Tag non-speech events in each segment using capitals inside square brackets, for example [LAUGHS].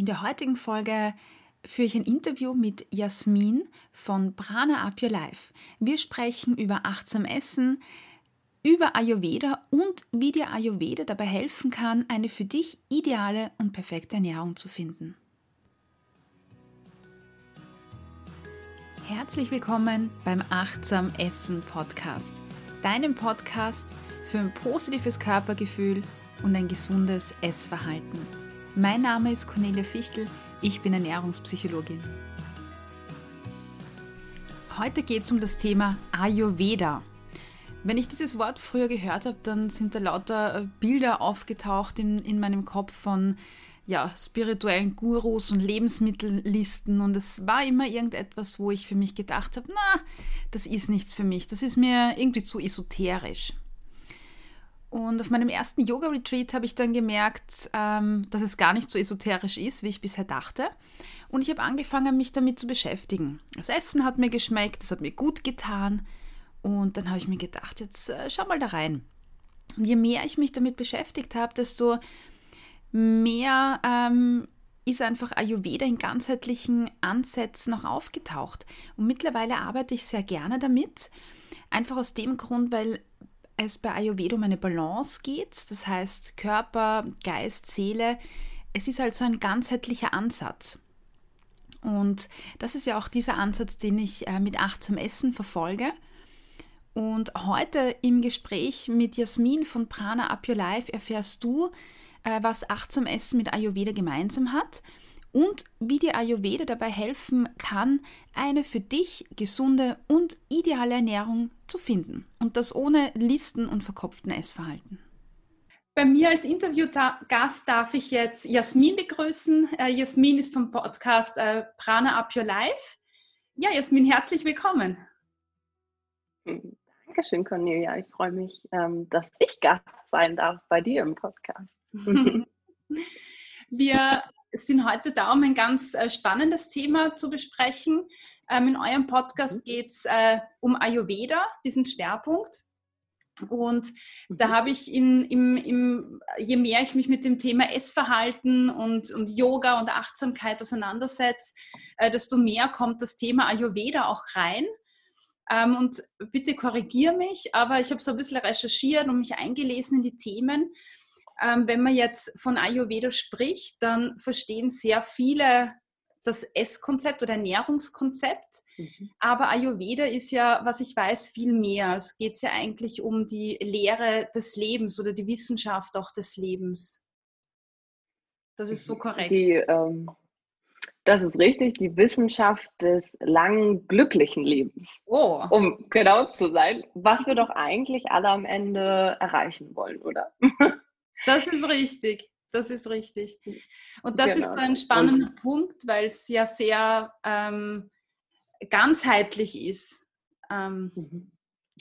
In der heutigen Folge führe ich ein Interview mit Jasmin von Prana Up Your Life. Wir sprechen über achtsam Essen, über Ayurveda und wie dir Ayurveda dabei helfen kann, eine für dich ideale und perfekte Ernährung zu finden. Herzlich willkommen beim Achtsam Essen Podcast, deinem Podcast für ein positives Körpergefühl und ein gesundes Essverhalten. Mein Name ist Cornelia Fichtel, ich bin Ernährungspsychologin. Heute geht es um das Thema Ayurveda. Wenn ich dieses Wort früher gehört habe, dann sind da lauter äh, Bilder aufgetaucht in, in meinem Kopf von ja, spirituellen Gurus und Lebensmittellisten und es war immer irgendetwas, wo ich für mich gedacht habe, na, das ist nichts für mich, das ist mir irgendwie zu esoterisch. Und auf meinem ersten Yoga-Retreat habe ich dann gemerkt, ähm, dass es gar nicht so esoterisch ist, wie ich bisher dachte. Und ich habe angefangen, mich damit zu beschäftigen. Das Essen hat mir geschmeckt, es hat mir gut getan. Und dann habe ich mir gedacht, jetzt äh, schau mal da rein. Und je mehr ich mich damit beschäftigt habe, desto mehr ähm, ist einfach Ayurveda in ganzheitlichen Ansätzen noch aufgetaucht. Und mittlerweile arbeite ich sehr gerne damit. Einfach aus dem Grund, weil es bei Ayurveda um eine Balance geht, das heißt Körper, Geist, Seele. Es ist also ein ganzheitlicher Ansatz. Und das ist ja auch dieser Ansatz, den ich äh, mit achtsam Essen verfolge. Und heute im Gespräch mit Jasmin von Prana Up Your Life erfährst du, äh, was achtsam Essen mit Ayurveda gemeinsam hat und wie dir Ayurveda dabei helfen kann, eine für dich gesunde und ideale Ernährung zu finden. Und das ohne Listen und verkopften Essverhalten. Bei mir als Interviewgast darf ich jetzt Jasmin begrüßen. Äh, Jasmin ist vom Podcast äh, Prana Up Your Life. Ja, Jasmin, herzlich willkommen. Dankeschön, Cornelia. Ich freue mich, ähm, dass ich Gast sein darf bei dir im Podcast. [LAUGHS] [LAUGHS] Wir sind heute da, um ein ganz äh, spannendes Thema zu besprechen. Ähm, in eurem Podcast mhm. geht es äh, um Ayurveda, diesen Schwerpunkt. Und mhm. da habe ich in, im, im, je mehr ich mich mit dem Thema Essverhalten und, und Yoga und Achtsamkeit auseinandersetze, äh, desto mehr kommt das Thema Ayurveda auch rein. Ähm, und bitte korrigiere mich, aber ich habe so ein bisschen recherchiert und mich eingelesen in die Themen ähm, wenn man jetzt von Ayurveda spricht, dann verstehen sehr viele das Esskonzept oder Ernährungskonzept. Mhm. Aber Ayurveda ist ja, was ich weiß, viel mehr. Es geht ja eigentlich um die Lehre des Lebens oder die Wissenschaft auch des Lebens. Das ist so korrekt. Die, ähm, das ist richtig, die Wissenschaft des langen, glücklichen Lebens. Oh. Um genau zu sein, was wir [LAUGHS] doch eigentlich alle am Ende erreichen wollen, oder? [LAUGHS] Das ist richtig. Das ist richtig. Und das genau. ist so ein spannender Und, Punkt, weil es ja sehr ähm, ganzheitlich ist ähm, mhm.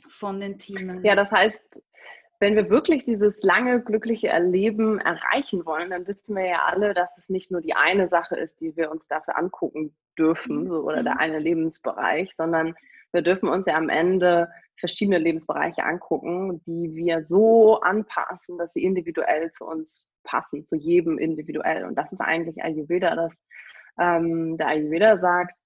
von den Themen. Ja, das heißt, wenn wir wirklich dieses lange, glückliche Erleben erreichen wollen, dann wissen wir ja alle, dass es nicht nur die eine Sache ist, die wir uns dafür angucken dürfen, so, oder der mhm. eine Lebensbereich, sondern wir dürfen uns ja am Ende verschiedene Lebensbereiche angucken, die wir so anpassen, dass sie individuell zu uns passen, zu jedem individuell. Und das ist eigentlich Ayurveda, dass ähm, der Ayurveda sagt,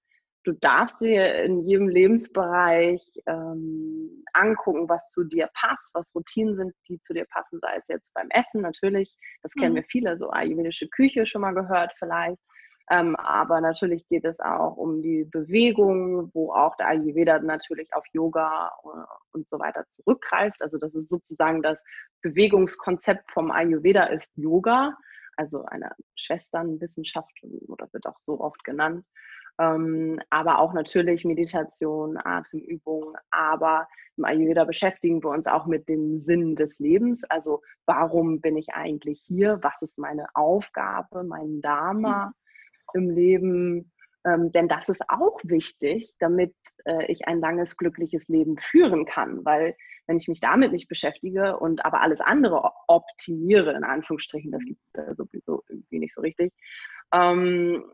du darfst dir in jedem Lebensbereich ähm, angucken, was zu dir passt, was Routinen sind, die zu dir passen, sei es jetzt beim Essen natürlich, das kennen mhm. wir viele, so ayurvedische Küche schon mal gehört vielleicht, ähm, aber natürlich geht es auch um die Bewegung, wo auch der Ayurveda natürlich auf Yoga äh, und so weiter zurückgreift. Also das ist sozusagen das Bewegungskonzept vom Ayurveda ist Yoga, also eine Schwesternwissenschaft oder wird auch so oft genannt. Ähm, aber auch natürlich Meditation, Atemübungen. Aber im Ayurveda beschäftigen wir uns auch mit dem Sinn des Lebens. Also warum bin ich eigentlich hier? Was ist meine Aufgabe, mein Dharma? Im Leben, ähm, denn das ist auch wichtig, damit äh, ich ein langes, glückliches Leben führen kann. Weil wenn ich mich damit nicht beschäftige und aber alles andere optimiere, in Anführungsstrichen, das gibt es äh, sowieso irgendwie nicht so richtig, ähm,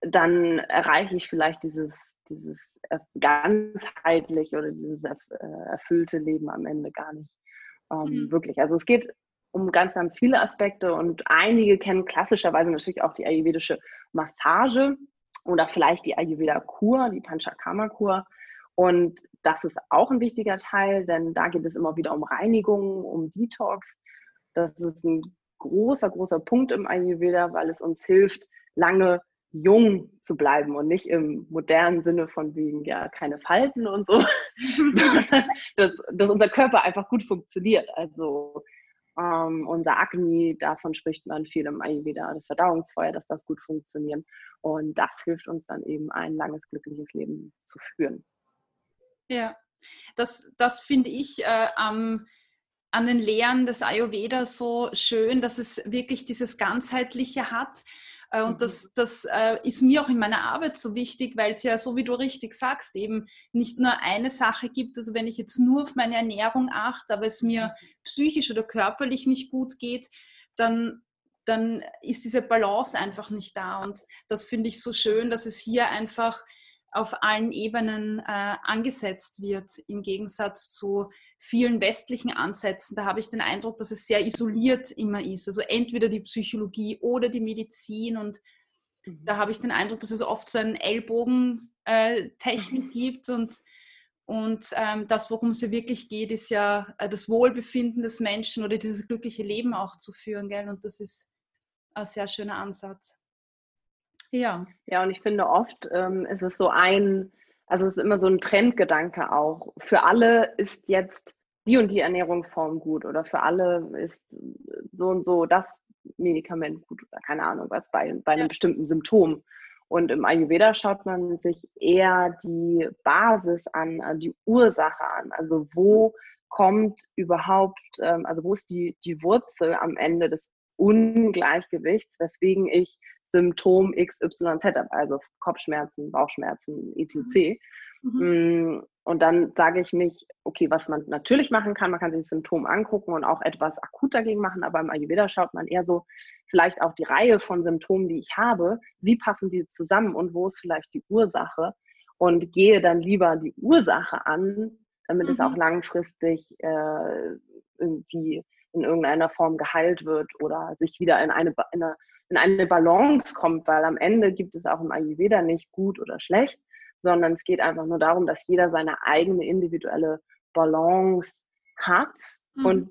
dann erreiche ich vielleicht dieses, dieses ganzheitliche oder dieses erfüllte Leben am Ende gar nicht ähm, mhm. wirklich. Also es geht um ganz, ganz viele Aspekte und einige kennen klassischerweise natürlich auch die ayurvedische Massage oder vielleicht die Ayurveda-Kur, die Panchakarma-Kur. Und das ist auch ein wichtiger Teil, denn da geht es immer wieder um Reinigung, um Detox. Das ist ein großer, großer Punkt im Ayurveda, weil es uns hilft, lange jung zu bleiben und nicht im modernen Sinne von wegen, ja, keine Falten und so, [LAUGHS] sondern dass, dass unser Körper einfach gut funktioniert. Also ähm, unser Agni, davon spricht man viel im Ayurveda, das Verdauungsfeuer, dass das gut funktioniert. Und das hilft uns dann eben, ein langes, glückliches Leben zu führen. Ja, das, das finde ich äh, am an den Lehren des Ayurveda so schön, dass es wirklich dieses Ganzheitliche hat. Äh, und mhm. das, das äh, ist mir auch in meiner Arbeit so wichtig, weil es ja, so wie du richtig sagst, eben nicht nur eine Sache gibt. Also wenn ich jetzt nur auf meine Ernährung achte, aber es mir mhm. psychisch oder körperlich nicht gut geht, dann, dann ist diese Balance einfach nicht da. Und das finde ich so schön, dass es hier einfach auf allen Ebenen äh, angesetzt wird, im Gegensatz zu vielen westlichen Ansätzen. Da habe ich den Eindruck, dass es sehr isoliert immer ist. Also entweder die Psychologie oder die Medizin. Und mhm. da habe ich den Eindruck, dass es oft so eine Ellbogentechnik äh, [LAUGHS] gibt. Und, und ähm, das, worum es ja wirklich geht, ist ja äh, das Wohlbefinden des Menschen oder dieses glückliche Leben auch zu führen. Gell? Und das ist ein sehr schöner Ansatz. Ja. Ja, und ich finde oft ähm, ist es so ein, also es ist immer so ein Trendgedanke auch. Für alle ist jetzt die und die Ernährungsform gut oder für alle ist so und so das Medikament gut oder keine Ahnung was bei, bei einem ja. bestimmten Symptom. Und im Ayurveda schaut man sich eher die Basis an, die Ursache an. Also wo kommt überhaupt, ähm, also wo ist die, die Wurzel am Ende des Ungleichgewichts, weswegen ich Symptom XYZ habe, also Kopfschmerzen, Bauchschmerzen, etc. Mhm. Mm, und dann sage ich nicht, okay, was man natürlich machen kann, man kann sich das Symptom angucken und auch etwas akut dagegen machen, aber im Ayurveda schaut man eher so vielleicht auch die Reihe von Symptomen, die ich habe, wie passen die zusammen und wo ist vielleicht die Ursache und gehe dann lieber die Ursache an, damit mhm. es auch langfristig äh, irgendwie in irgendeiner Form geheilt wird oder sich wieder in eine, in eine in eine Balance kommt, weil am Ende gibt es auch im Ayurveda nicht gut oder schlecht, sondern es geht einfach nur darum, dass jeder seine eigene individuelle Balance hat mhm. und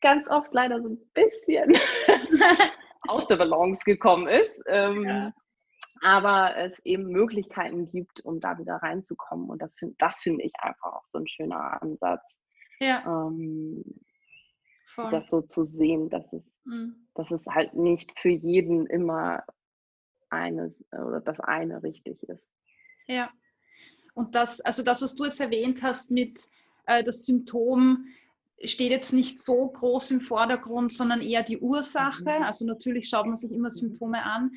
ganz oft leider so ein bisschen [LAUGHS] aus der Balance gekommen ist. Ähm, ja. Aber es eben Möglichkeiten gibt, um da wieder reinzukommen. Und das finde das find ich einfach auch so ein schöner Ansatz. Ja. Ähm, das so zu sehen, dass es, mhm. dass es halt nicht für jeden immer eines oder das eine richtig ist. Ja. Und das, also das, was du jetzt erwähnt hast mit äh, das Symptom, steht jetzt nicht so groß im Vordergrund, sondern eher die Ursache. Mhm. Also natürlich schaut man sich immer mhm. Symptome an.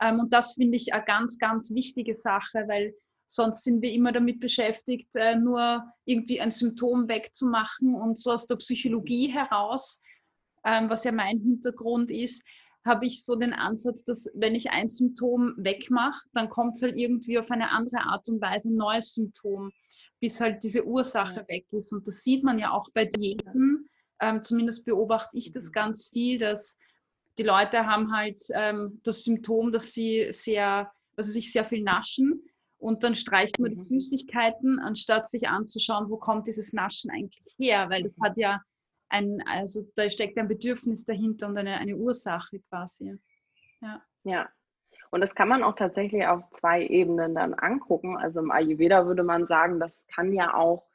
Ähm, und das finde ich eine ganz, ganz wichtige Sache, weil Sonst sind wir immer damit beschäftigt, äh, nur irgendwie ein Symptom wegzumachen. Und so aus der Psychologie heraus, ähm, was ja mein Hintergrund ist, habe ich so den Ansatz, dass wenn ich ein Symptom wegmache, dann kommt es halt irgendwie auf eine andere Art und Weise ein neues Symptom, bis halt diese Ursache weg ist. Und das sieht man ja auch bei Diäten. Ähm, zumindest beobachte ich das mhm. ganz viel, dass die Leute haben halt ähm, das Symptom, dass sie sehr, dass sie sich sehr viel naschen und dann streicht man die mhm. Süßigkeiten, anstatt sich anzuschauen, wo kommt dieses Naschen eigentlich her, weil das hat ja ein, also da steckt ein Bedürfnis dahinter und eine, eine Ursache quasi. Ja. ja. Und das kann man auch tatsächlich auf zwei Ebenen dann angucken. Also im Ayurveda würde man sagen, das kann ja auch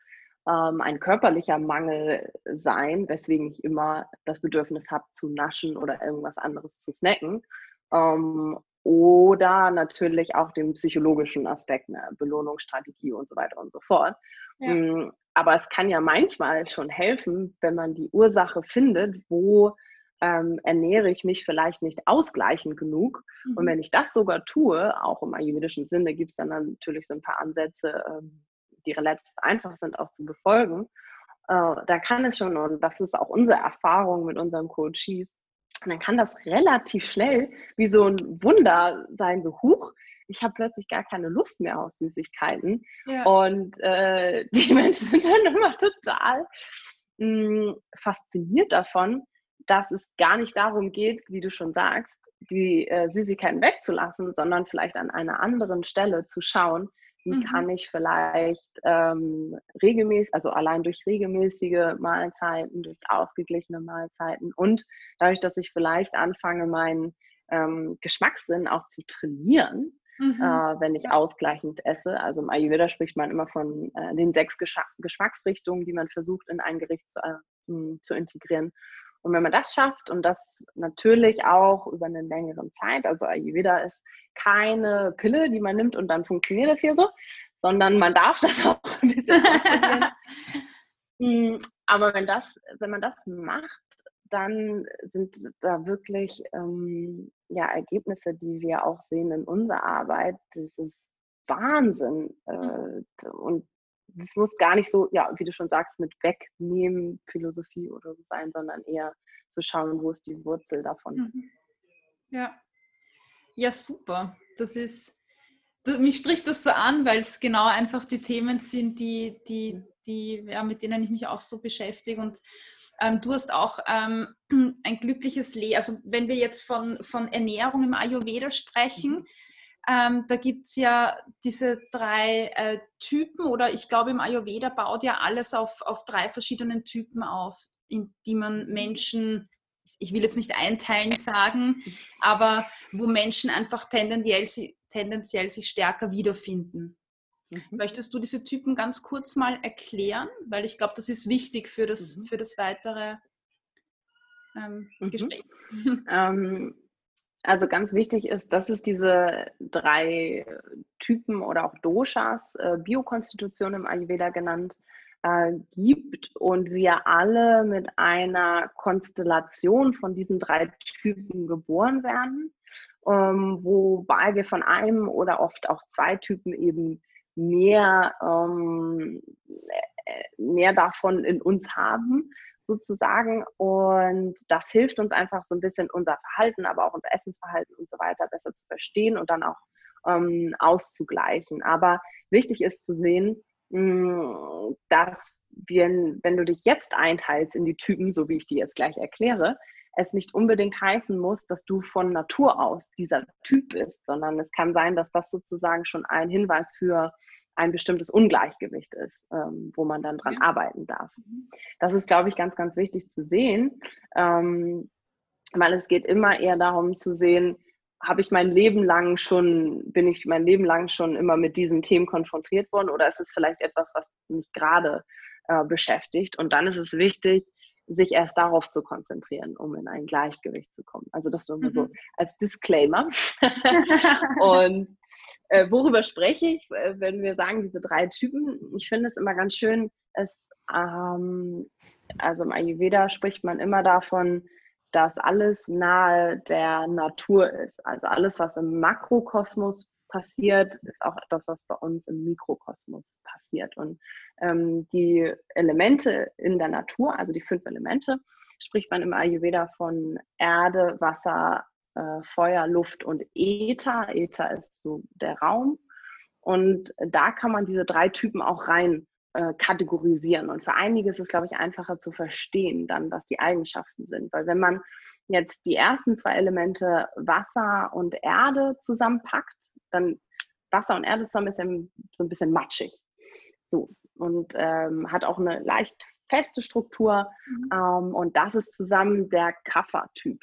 ähm, ein körperlicher Mangel sein, weswegen ich immer das Bedürfnis habe zu naschen oder irgendwas anderes zu snacken. Ähm, oder natürlich auch den psychologischen Aspekt, ne, Belohnungsstrategie und so weiter und so fort. Ja. Mm, aber es kann ja manchmal schon helfen, wenn man die Ursache findet, wo ähm, ernähre ich mich vielleicht nicht ausgleichend genug. Mhm. Und wenn ich das sogar tue, auch im ayurvedischen Sinne, gibt es dann natürlich so ein paar Ansätze, ähm, die relativ einfach sind auch zu befolgen. Äh, da kann es schon, und das ist auch unsere Erfahrung mit unseren Coaches, und dann kann das relativ schnell wie so ein Wunder sein, so huch, ich habe plötzlich gar keine Lust mehr auf Süßigkeiten. Ja. Und äh, [LAUGHS] die Menschen sind dann immer total mh, hm, fasziniert davon, dass es gar nicht darum geht, wie du schon sagst, die äh, Süßigkeiten wegzulassen, sondern vielleicht an einer anderen Stelle zu schauen, wie mhm. kann ich vielleicht ähm, regelmäßig, also allein durch regelmäßige Mahlzeiten, durch ausgeglichene Mahlzeiten und dadurch, dass ich vielleicht anfange, meinen ähm, Geschmackssinn auch zu trainieren, mhm. äh, wenn ich ausgleichend esse. Also im Ayurveda spricht man immer von äh, den sechs Gesch Geschmacksrichtungen, die man versucht in ein Gericht zu, äh, zu integrieren. Und wenn man das schafft und das natürlich auch über eine längere Zeit, also Ayurveda ist keine Pille, die man nimmt und dann funktioniert das hier so, sondern man darf [LAUGHS] das auch ein bisschen ausprobieren. [LAUGHS] Hm, aber wenn, das, wenn man das macht, dann sind da wirklich ähm, ja, Ergebnisse, die wir auch sehen in unserer Arbeit. Das ist Wahnsinn. Äh, und das muss gar nicht so, ja, wie du schon sagst, mit Wegnehmen Philosophie oder so sein, sondern eher zu schauen, wo ist die Wurzel davon. Mhm. Ja. Ja, super. Das ist, mich spricht das so an, weil es genau einfach die Themen sind, die, die, die, ja, mit denen ich mich auch so beschäftige. Und ähm, du hast auch ähm, [CLEARS THROAT] ein glückliches Leben. Also wenn wir jetzt von, von Ernährung im Ayurveda sprechen, mhm. ähm, da gibt es ja diese drei äh, Typen oder ich glaube im Ayurveda baut ja alles auf, auf drei verschiedenen Typen auf, in die man Menschen ich will jetzt nicht einteilen sagen, aber wo Menschen einfach tendenziell, tendenziell sich stärker wiederfinden. Mhm. Möchtest du diese Typen ganz kurz mal erklären? Weil ich glaube, das ist wichtig für das, mhm. für das weitere ähm, mhm. Gespräch. [LAUGHS] Ähm, also ganz wichtig ist, dass es diese drei Typen oder auch Doshas, äh, Biokonstitution im Ayurveda genannt, äh, gibt und wir alle mit einer Konstellation von diesen drei Typen geboren werden, ähm, wobei wir von einem oder oft auch zwei Typen eben mehr, ähm, äh, mehr davon in uns haben sozusagen. Und das hilft uns einfach so ein bisschen unser Verhalten, aber auch unser Essensverhalten und so weiter besser zu verstehen und dann auch ähm, auszugleichen. Aber wichtig ist zu sehen, dass wir, wenn du dich jetzt einteilst in die Typen, so wie ich die jetzt gleich erkläre, es nicht unbedingt heißen muss, dass du von Natur aus dieser Typ bist, sondern es kann sein, dass das sozusagen schon ein Hinweis für ein bestimmtes Ungleichgewicht ist, ähm, wo man dann dran ja. arbeiten darf. Mhm. Das ist, glaube ich, ganz, ganz wichtig zu sehen, ähm, weil es geht immer eher darum zu sehen, habe ich mein Leben lang schon, bin ich mein Leben lang schon immer mit diesen Themen konfrontiert worden oder ist es vielleicht etwas, was mich gerade äh, beschäftigt? Und dann ist es wichtig, sich erst darauf zu konzentrieren, um in ein Gleichgewicht zu kommen. Also das nur mhm. so als Disclaimer. [LAUGHS] und äh, worüber spreche ich, äh, wenn wir sagen, diese drei Typen? Ich finde es immer ganz schön, es, ähm, also im Ayurveda spricht man immer davon, dass alles nahe der Natur ist. Also alles, was im Makrokosmos passiert, ist auch das, was bei uns im Mikrokosmos passiert. Und ähm, die Elemente in der Natur, also die fünf Elemente, spricht man im Ayurveda von Erde, Wasser, äh, Feuer, Luft und Äther. Äther ist so der Raum. Und da kann man diese drei Typen auch rein äh, kategorisieren. Und für einige ist es, glaube ich, einfacher zu verstehen, dann, was die Eigenschaften sind. Weil wenn man jetzt die ersten zwei Elemente Wasser und Erde zusammenpackt, dann Wasser und Erde zusammen ist so ein bisschen matschig. So. Und ähm, hat auch eine leicht feste Struktur. Mhm. Ähm, und das ist zusammen der Kapha-Typ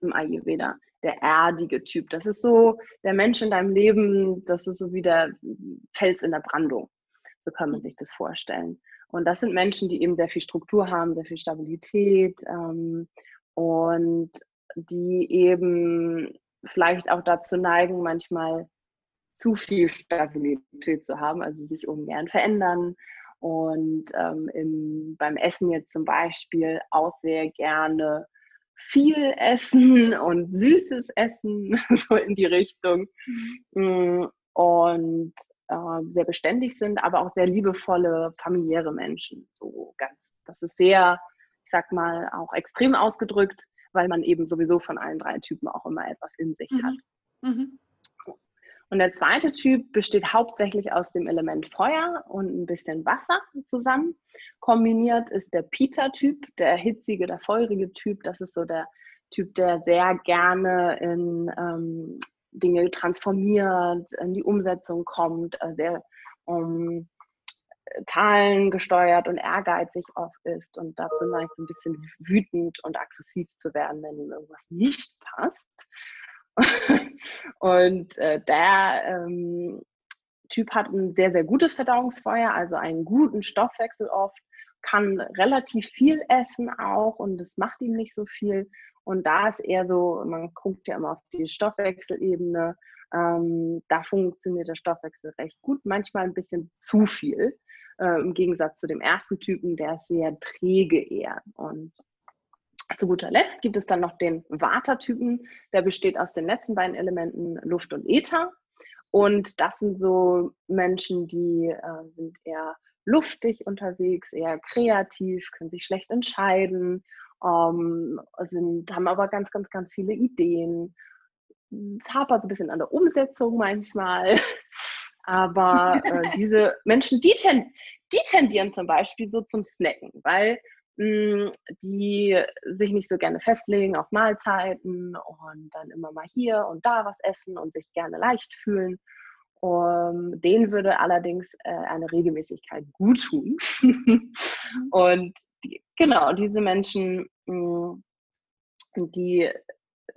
im Ayurveda, der erdige Typ. Das ist so der Mensch in deinem Leben, das ist so wie der Fels in der Brandung. So kann man sich das vorstellen. Und das sind Menschen, die eben sehr viel Struktur haben, sehr viel Stabilität ähm, und die eben vielleicht auch dazu neigen, manchmal zu viel Stabilität zu haben, also sich ungern verändern und ähm, im, beim Essen jetzt zum Beispiel auch sehr gerne viel essen [LAUGHS] und süßes Essen, [LAUGHS] so in die Richtung. Mhm. Mm, und äh, sehr beständig sind, aber auch sehr liebevolle, familiäre Menschen. So ganz, das ist sehr, ich sag mal, auch extrem ausgedrückt, weil man eben sowieso von allen drei Typen auch immer etwas in sich mhm. hat. Mhm. Und der zweite Typ besteht hauptsächlich aus dem Element Feuer und ein bisschen Wasser zusammen, kombiniert ist der Pita-Typ, der hitzige, der feurige Typ. Das ist so der Typ, der sehr gerne in ähm, Dinge transformiert, in die Umsetzung kommt, äh, sehr um, Zahlen gesteuert und ehrgeizig oft ist und dazu neigt, ein bisschen wütend und aggressiv zu werden, wenn ihm irgendwas nicht passt. [LAUGHS] und äh, der ähm, Typ hat ein sehr, sehr gutes Verdauungsfeuer, also einen guten Stoffwechsel oft, kann relativ viel essen auch und es macht ihm nicht so viel. Und da ist eher so, man guckt ja immer auf die Stoffwechselebene, ähm, da funktioniert der Stoffwechsel recht gut, manchmal ein bisschen zu viel, äh, im Gegensatz zu dem ersten Typen, der ist sehr träge eher. Und zu guter Letzt gibt es dann noch den Vata-Typen, der besteht aus den letzten beiden Elementen Luft und Äther. Und das sind so Menschen, die äh, sind eher luftig unterwegs, eher kreativ, können sich schlecht entscheiden, ähm, sind, haben aber ganz, ganz, ganz viele Ideen. Es hapert so ein bisschen an der Umsetzung manchmal. [LAUGHS] Aber [LAUGHS] äh, diese Menschen, die, ten, die tendieren zum Beispiel so zum Snacken, weil mh, hm, die sich nicht so gerne festlegen auf Mahlzeiten und dann immer mal hier und da was essen und sich gerne leicht fühlen. Um, denen würde allerdings äh, eine Regelmäßigkeit gut tun. [LAUGHS] Mhm. und die, genau, diese Menschen, hm, die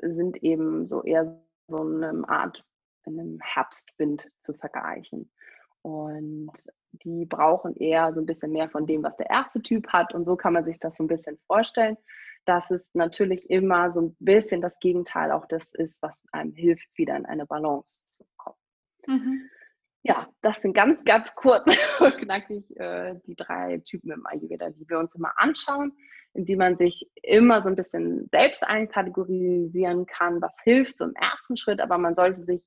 sind eben so eher so eine Art in einem Herbstwind zu vergleichen. Und die brauchen eher so ein bisschen mehr von dem, was der erste Typ hat. Und so kann man sich das so ein bisschen vorstellen, dass es natürlich immer so ein bisschen das Gegenteil auch das ist, was einem hilft, wieder in eine Balance zu kommen. Mhm. Ja, das sind ganz, ganz kurz [LAUGHS] und knackig äh, die drei Typen im Ayurveda, die wir uns immer anschauen, in die man sich immer so ein bisschen selbst einkategorisieren kann, was hilft so im ersten Schritt, aber man sollte sich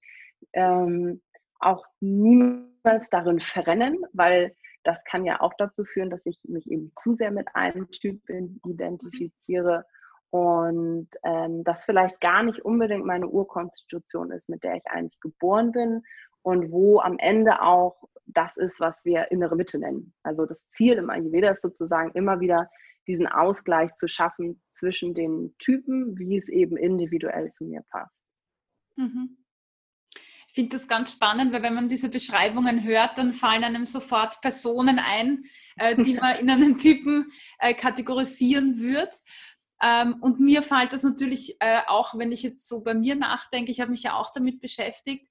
ähm, auch niemals darin verrennen, weil das kann ja auch dazu führen, dass ich mich eben zu sehr mit einem Typ identifiziere und ähm, das vielleicht gar nicht unbedingt meine Urkonstitution ist, mit der ich eigentlich geboren bin und wo am Ende auch das ist, was wir innere Mitte nennen. Also das Ziel im Ayurveda ist sozusagen immer wieder diesen Ausgleich zu schaffen zwischen den Typen, wie es eben individuell zu mir passt. Mhm. Ich finde das ganz spannend, weil wenn man diese Beschreibungen hört, dann fallen einem sofort Personen ein, äh, die man in einen Typen äh, kategorisieren wird. Ähm, und mir fällt das natürlich äh, auch, wenn ich jetzt so bei mir nachdenke, ich habe mich ja auch damit beschäftigt.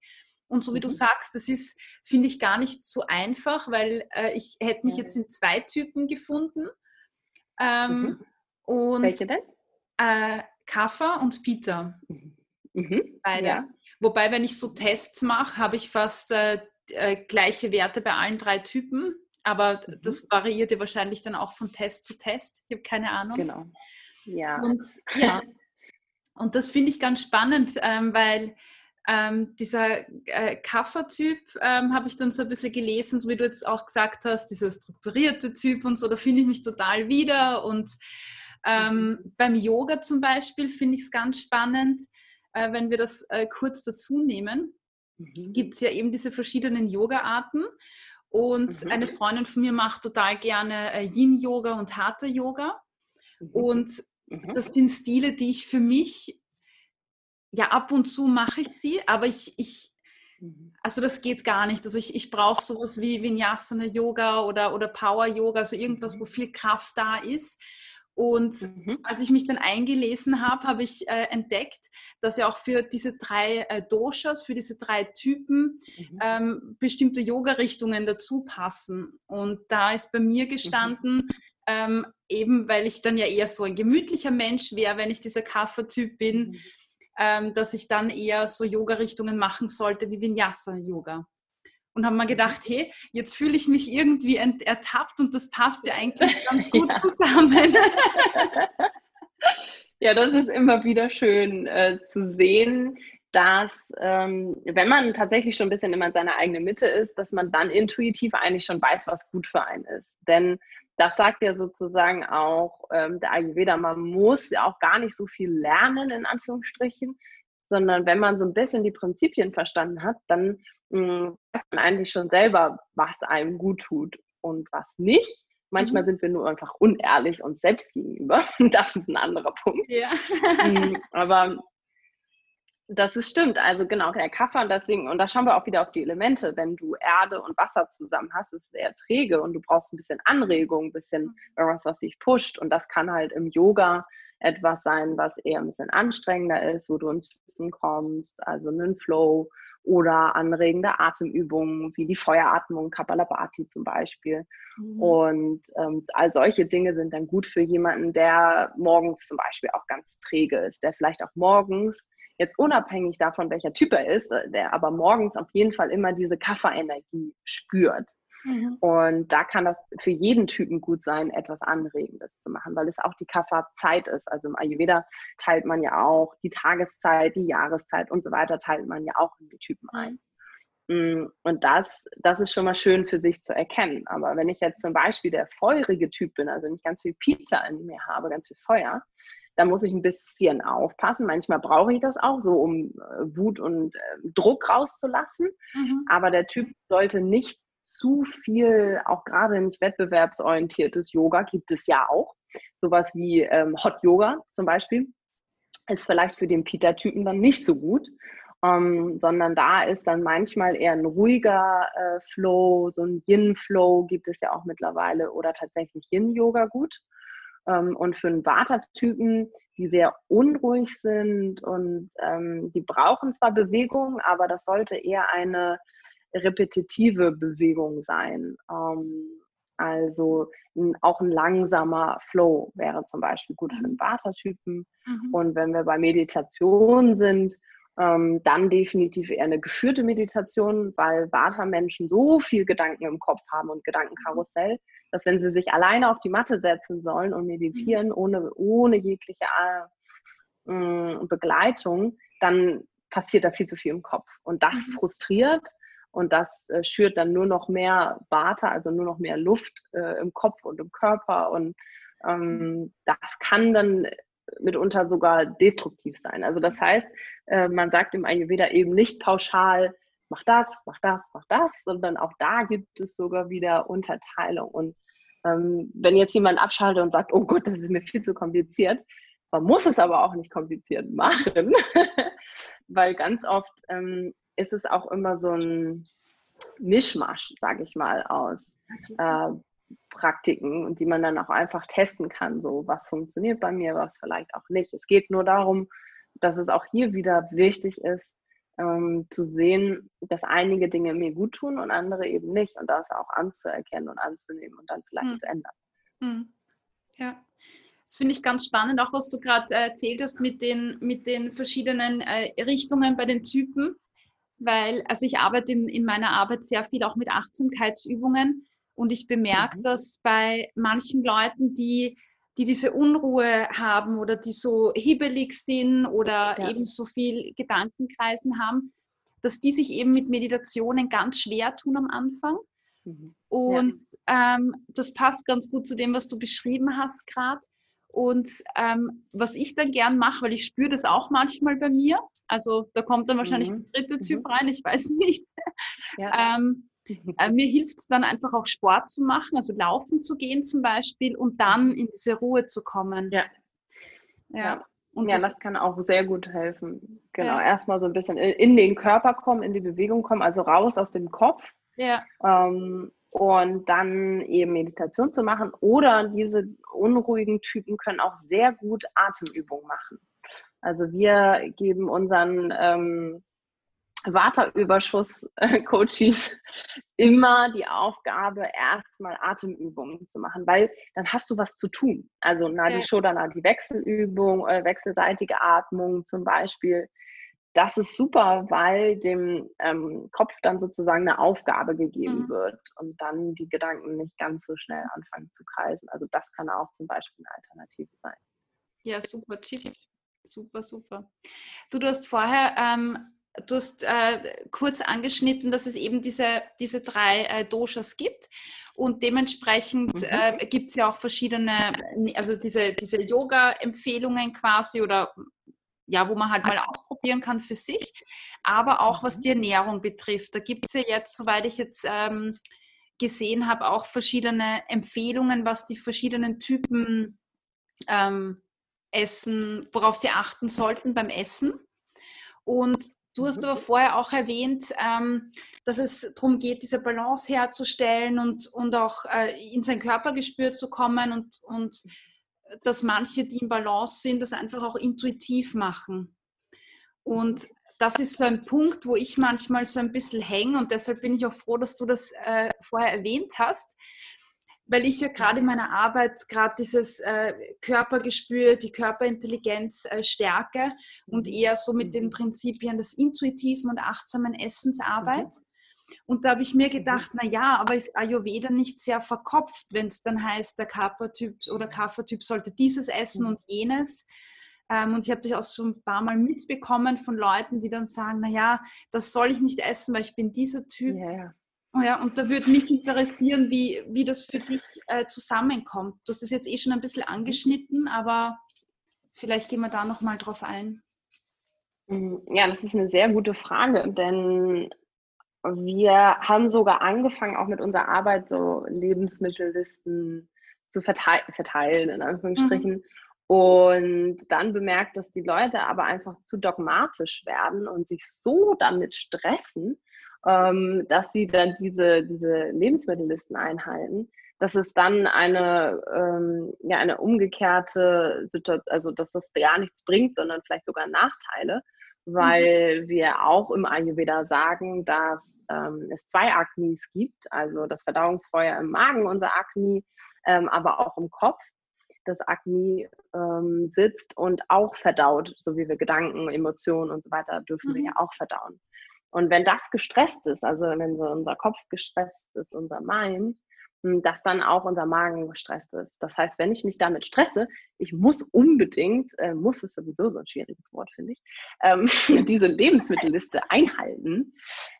Und so wie mhm. du sagst, das ist, finde ich, gar nicht so einfach, weil äh, ich hätte mich jetzt in zwei Typen gefunden. Ähm, mhm. und, Welche denn? Äh, Kaffa und Peter. Mhm. Mhm. Beide. Ja. Wobei, wenn ich so Tests mache, habe ich fast äh, äh, gleiche Werte bei allen drei Typen. Aber mhm. das variiert ja wahrscheinlich dann auch von Test zu Test. Ich habe keine Ahnung. Genau. Ja. Und, [LAUGHS] ja. und das finde ich ganz spannend, ähm, weil ähm, dieser äh, Kaffer-Typ ähm, habe ich dann so ein bisschen gelesen, so wie du jetzt auch gesagt hast, dieser strukturierte Typ und so, da finde ich mich total wieder. Und ähm, mhm. beim Yoga zum Beispiel finde ich es ganz spannend, äh, wenn wir das äh, kurz dazu nehmen, mhm. gibt es ja eben diese verschiedenen Yoga-Arten. Und mhm. eine Freundin von mir macht total gerne äh, Yin-Yoga und Hatha-Yoga. Mhm. Und mhm. das sind Stile, die ich für mich, ja, ab und zu mache ich sie, aber ich, ich mhm. also das geht gar nicht. Also ich, ich brauche sowas wie Vinyasana-Yoga oder, oder Power-Yoga, also irgendwas, mhm. wo viel Kraft da ist. Und mhm. als ich mich dann eingelesen habe, habe ich äh, entdeckt, dass ja auch für diese drei äh, Doshas, für diese drei Typen mhm. ähm, bestimmte Yoga-Richtungen dazu passen. Und da ist bei mir mhm. gestanden, mhm. ähm, eben weil ich dann ja eher so ein gemütlicher Mensch wäre, wenn ich dieser Kaffer-Typ bin. Ähm, dass ich dann eher so Yoga-Richtungen machen sollte wie Vinyasa-Yoga und haben mir gedacht, hey, jetzt fühle ich mich irgendwie ertappt und das passt ja eigentlich [LAUGHS] ganz gut ja. zusammen. [LAUGHS] ja, das ist immer wieder schön äh, zu sehen, dass ähm, wenn man tatsächlich schon ein bisschen immer in seiner eigenen Mitte ist, dass man dann intuitiv eigentlich schon weiß, was gut für einen ist. Denn das sagt ja sozusagen auch ähm, der Ayurveda, man muss ja auch gar nicht so viel lernen, in Anführungsstrichen, sondern wenn man so ein bisschen die Prinzipien verstanden hat, dann mh, hm, weiß man eigentlich schon selber, was einem gut tut und was nicht. Manchmal mhm. sind wir nur einfach unehrlich uns selbst gegenüber. [LAUGHS] Das ist ein anderer Punkt. Ja. Mhm, aber das ist stimmt. Also genau, der Kaffee und deswegen, und da schauen wir auch wieder auf die Elemente. Wenn du Erde und Wasser zusammen hast, ist es sehr träge und du brauchst ein bisschen Anregung, ein bisschen irgendwas, was dich pusht. Und das kann halt im Yoga etwas sein, was eher ein bisschen anstrengender ist, wo du ins Wissen kommst, also einen Flow oder anregende Atemübungen wie die Feueratmung, Kapalabhati zum Beispiel. Mhm. Und ähm, all solche Dinge sind dann gut für jemanden, der morgens zum Beispiel auch ganz träge ist, der vielleicht auch morgens jetzt unabhängig davon, welcher Typ er ist, äh, der aber morgens auf jeden Fall immer diese Kafferenergie spürt. Mhm. Und da kann das für jeden Typen gut sein, etwas Anregendes zu machen, weil es auch die Kafferzeit ist. Also im Ayurveda teilt man ja auch die Tageszeit, die Jahreszeit und so weiter, teilt man ja auch in die Typen ein. Mm, und das, das ist schon mal schön für sich zu erkennen. Aber wenn ich jetzt zum Beispiel der feurige Typ bin, also nicht ganz viel Peter in mir habe, ganz viel Feuer, da muss ich ein bisschen aufpassen. Manchmal brauche ich das auch, so um äh, Wut und äh, Druck rauszulassen. Mhm. Aber der Typ sollte nicht zu viel, auch gerade nicht wettbewerbsorientiertes Yoga gibt es ja auch. Sowas wie ähm, Hot Yoga zum Beispiel ist vielleicht für den Peter-Typen dann nicht so gut. Ähm, sondern da ist dann manchmal eher ein ruhiger äh, Flow, so ein Yin-Flow gibt es ja auch mittlerweile oder tatsächlich Yin-Yoga gut. Ähm, und für einen Vata-Typen, die sehr unruhig sind und ähm, die brauchen zwar Bewegung, aber das sollte eher eine repetitive Bewegung sein. Ähm, also auch ein langsamer Flow wäre zum Beispiel gut für einen mhm. Vata-Typen. Mhm. Und wenn wir bei Meditation sind, ähm, dann definitiv eher eine geführte Meditation, weil Vata-Menschen so viel Gedanken im Kopf haben und Gedankenkarussell, dass wenn sie sich alleine auf die Matte setzen sollen und meditieren, mhm. ohne, ohne jegliche äh, Begleitung, dann passiert da viel zu viel im Kopf. Und das mhm. frustriert und das äh, schürt dann nur noch mehr Vata, also nur noch mehr Luft äh, im Kopf und im Körper. Und ähm, das kann dann mitunter sogar destruktiv sein. Also das heißt, äh, man sagt im Ayurveda eben nicht pauschal, mach das, mach das, mach das, sondern auch da gibt es sogar wieder Unterteilung. Und ähm, wenn jetzt jemand abschaltet und sagt, oh Gott, das ist mir viel zu kompliziert, man muss es aber auch nicht kompliziert machen, [LAUGHS] weil ganz oft ähm, ist es auch immer so ein Mischmasch, sage ich mal, aus äh, Praktiken und die man dann auch einfach testen kann, so was funktioniert bei mir, was vielleicht auch nicht. Es geht nur darum, dass es auch hier wieder wichtig ist, ähm, zu sehen, dass einige Dinge mir gut tun und andere eben nicht und das auch anzuerkennen und anzunehmen und dann vielleicht hm. zu ändern. Hm. Ja. Das finde ich ganz spannend, auch was du gerade äh, erzählt hast mit den, mit den verschiedenen äh, Richtungen bei den Typen, weil, also ich arbeite in, in meiner Arbeit sehr viel auch mit Achtsamkeitsübungen und ich bemerke, mhm. dass bei manchen Leuten, die, die diese Unruhe haben oder die so hibbelig sind oder ja. eben so viel Gedankenkreisen haben, dass die sich eben mit Meditationen ganz schwer tun am Anfang. Mhm. Und ja. ähm, das passt ganz gut zu dem, was du beschrieben hast gerade. Und ähm, was ich dann gern mache, weil ich spüre das auch manchmal bei mir, also da kommt dann wahrscheinlich mhm. der dritte Typ mhm. rein, ich weiß nicht. Ja. [LAUGHS] ähm, äh, mir hilft es dann einfach auch Sport zu machen, also laufen zu gehen zum Beispiel und dann in diese Ruhe zu kommen. Ja. Ja. Und ja, das, das, kann auch sehr gut helfen. Genau, ja. erstmal so ein bisschen in den Körper kommen, in die Bewegung kommen, also raus aus dem Kopf. Ja. Ähm, und dann eben Meditation zu machen. Oder diese unruhigen Typen können auch sehr gut Atemübungen machen. Also wir geben unseren ähm, Waterüberschuss-Coaches immer die Aufgabe, erstmal Atemübungen zu machen, weil dann hast du was zu tun. Also Nadi ja. Shodana, die Wechselübung, äh, wechselseitige Atmung zum Beispiel. Das ist super, weil dem ähm, Kopf dann sozusagen eine Aufgabe gegeben mhm. wird und dann die Gedanken nicht ganz so schnell anfangen zu kreisen. Also das kann auch zum Beispiel eine Alternative sein. Ja, super Tipps. Super, super. Du, du hast vorher ähm, du hast äh, kurz angeschnitten, dass es eben diese, diese drei äh, Doshas gibt. Und dementsprechend mhm. äh, gibt es ja auch verschiedene, also diese, diese Yoga-Empfehlungen quasi oder ja, wo man halt mal ausprobieren kann für sich, aber auch was mhm. die Ernährung betrifft. Da gibt es ja jetzt, soweit ich jetzt ähm, gesehen habe, auch verschiedene Empfehlungen, was die verschiedenen Typen ähm, essen, worauf sie achten sollten beim Essen. Und du hast mhm. aber vorher auch erwähnt, ähm, dass es darum geht, diese Balance herzustellen und, und auch äh, in sein Körpergespür zu kommen und, und dass manche, die in Balance sind, das einfach auch intuitiv machen. Und das ist so ein Punkt, wo ich manchmal so ein bisschen hänge und deshalb bin ich auch froh, dass du das äh, vorher erwähnt hast, weil ich ja gerade in meiner Arbeit gerade dieses äh, Körpergespür, die Körperintelligenz äh, stärke und mhm. eher so mit den mhm. Prinzipien des intuitiven und achtsamen Essens arbeite. Und da habe ich mir mhm. gedacht, na ja, aber ist Ayurveda nicht sehr verkopft, wenn es dann heißt, der Kappa-Typ oder Kapha-Typ sollte dieses essen und jenes. Ähm, und ich habe das auch schon ein paar Mal mitbekommen von Leuten, die dann sagen, na ja, das soll ich nicht essen, weil ich bin dieser Typ. Oh ja, und da würde mich interessieren, wie, wie das für dich äh, zusammenkommt. Du hast das jetzt eh schon ein bisschen angeschnitten, aber vielleicht gehen wir da nochmal drauf ein. Mm, ja, das ist eine sehr gute Frage, denn wir haben sogar angefangen, auch mit unserer Arbeit so Lebensmittellisten zu verteilen, verteilen in Anführungsstrichen. Mhm. Und dann bemerkt, dass die Leute aber einfach zu dogmatisch werden und sich so damit stressen, ähm, dass sie dann diese, diese Lebensmittellisten einhalten, dass es dann eine, ähm, ja, eine umgekehrte Situation, also dass das gar nichts bringt, sondern vielleicht sogar Nachteile, weil mhm. wir auch im Ayurveda sagen, dass ähm, es zwei Agnis gibt, also das Verdauungsfeuer im Magen, unser Agni, ähm, aber auch im Kopf das Agni ähm, sitzt und auch verdaut, so wie wir Gedanken, Emotionen und so weiter dürfen mhm. wir ja auch verdauen. Und wenn das gestresst ist, also wenn so unser Kopf gestresst ist, unser Mind, hm, dass dann auch unser Magen gestresst ist. Das heißt, wenn ich mich damit stresse, ich muss unbedingt, äh, muss ist sowieso so ein schwieriges Wort, finde ich, ähm, [LAUGHS] diese Lebensmittelliste einhalten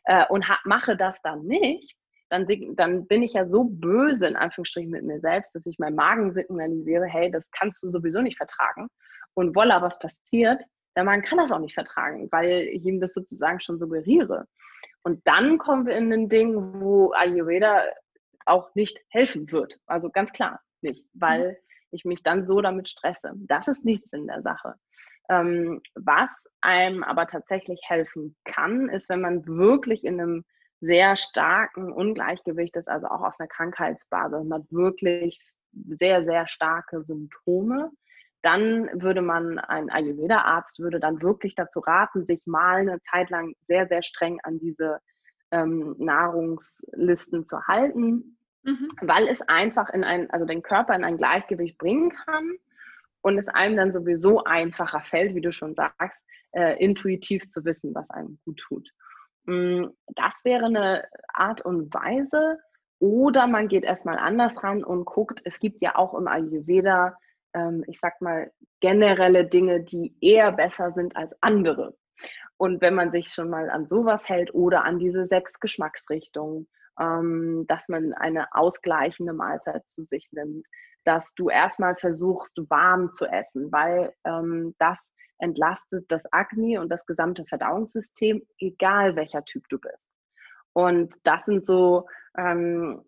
äh, und mache das dann nicht, dann, dann bin ich ja so böse in Anführungsstrichen mit mir selbst, dass ich meinem Magen signalisiere, hey, das kannst du sowieso nicht vertragen. Und voila, was passiert? Der Magen kann das auch nicht vertragen, weil ich ihm das sozusagen schon suggeriere. Und dann kommen wir in ein Ding, wo Ayurveda auch nicht helfen wird. Also ganz klar nicht, weil mhm. ich mich dann so damit stresse. Das ist nichts in der Sache. Ähm, was einem aber tatsächlich helfen kann, ist, wenn man wirklich in einem sehr starken Ungleichgewicht ist, also auch auf einer Krankheitsbasis. Man hat wirklich sehr, sehr starke Symptome. Dann würde man, ein Ayurveda-Arzt würde dann wirklich dazu raten, sich mal eine Zeit lang sehr, sehr streng an diese ähm, Nahrungslisten zu halten, mhm. weil es einfach in ein, also den Körper in ein Gleichgewicht bringen kann und es einem dann sowieso einfacher fällt, wie du schon sagst, äh, intuitiv zu wissen, was einem gut tut. Hm, das wäre eine Art und Weise. Oder man geht erstmal anders ran und guckt, es gibt ja auch im Ayurveda, ähm, ich sag mal, generelle Dinge, die eher besser sind als andere. Und wenn man sich schon mal an sowas hält oder an diese sechs Geschmacksrichtungen, ähm, dass man eine ausgleichende Mahlzeit zu sich nimmt, dass du erstmal versuchst, warm zu essen, weil ähm, das entlastet das Agni und das gesamte Verdauungssystem, egal welcher Typ du bist. Und das sind so ähm,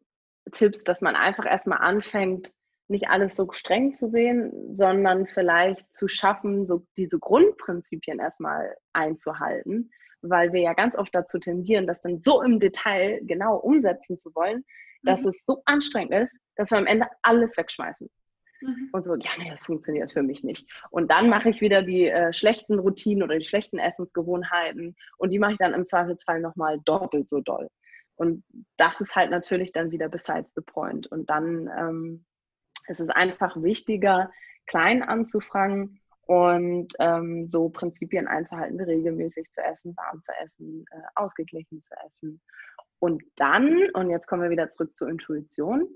Tipps, dass man einfach erstmal anfängt, nicht alles so streng zu sehen, sondern vielleicht zu schaffen, so diese Grundprinzipien erstmal einzuhalten, weil wir ja ganz oft dazu tendieren, das dann so im Detail genau umsetzen zu wollen, dass mhm. es so anstrengend ist, dass wir am Ende alles wegschmeißen. Mhm. Und so, ja, nee, das funktioniert für mich nicht. Und dann mache ich wieder die äh, schlechten Routinen oder die schlechten Essensgewohnheiten und die mache ich dann im Zweifelsfall nochmal doppelt so doll. Und das ist halt natürlich dann wieder besides the point. Und dann ähm, ist es einfach wichtiger, klein anzufangen und ähm, so Prinzipien einzuhalten, wie regelmäßig zu essen, warm zu essen, äh, ausgeglichen zu essen. Und dann, und jetzt kommen wir wieder zurück zur Intuition,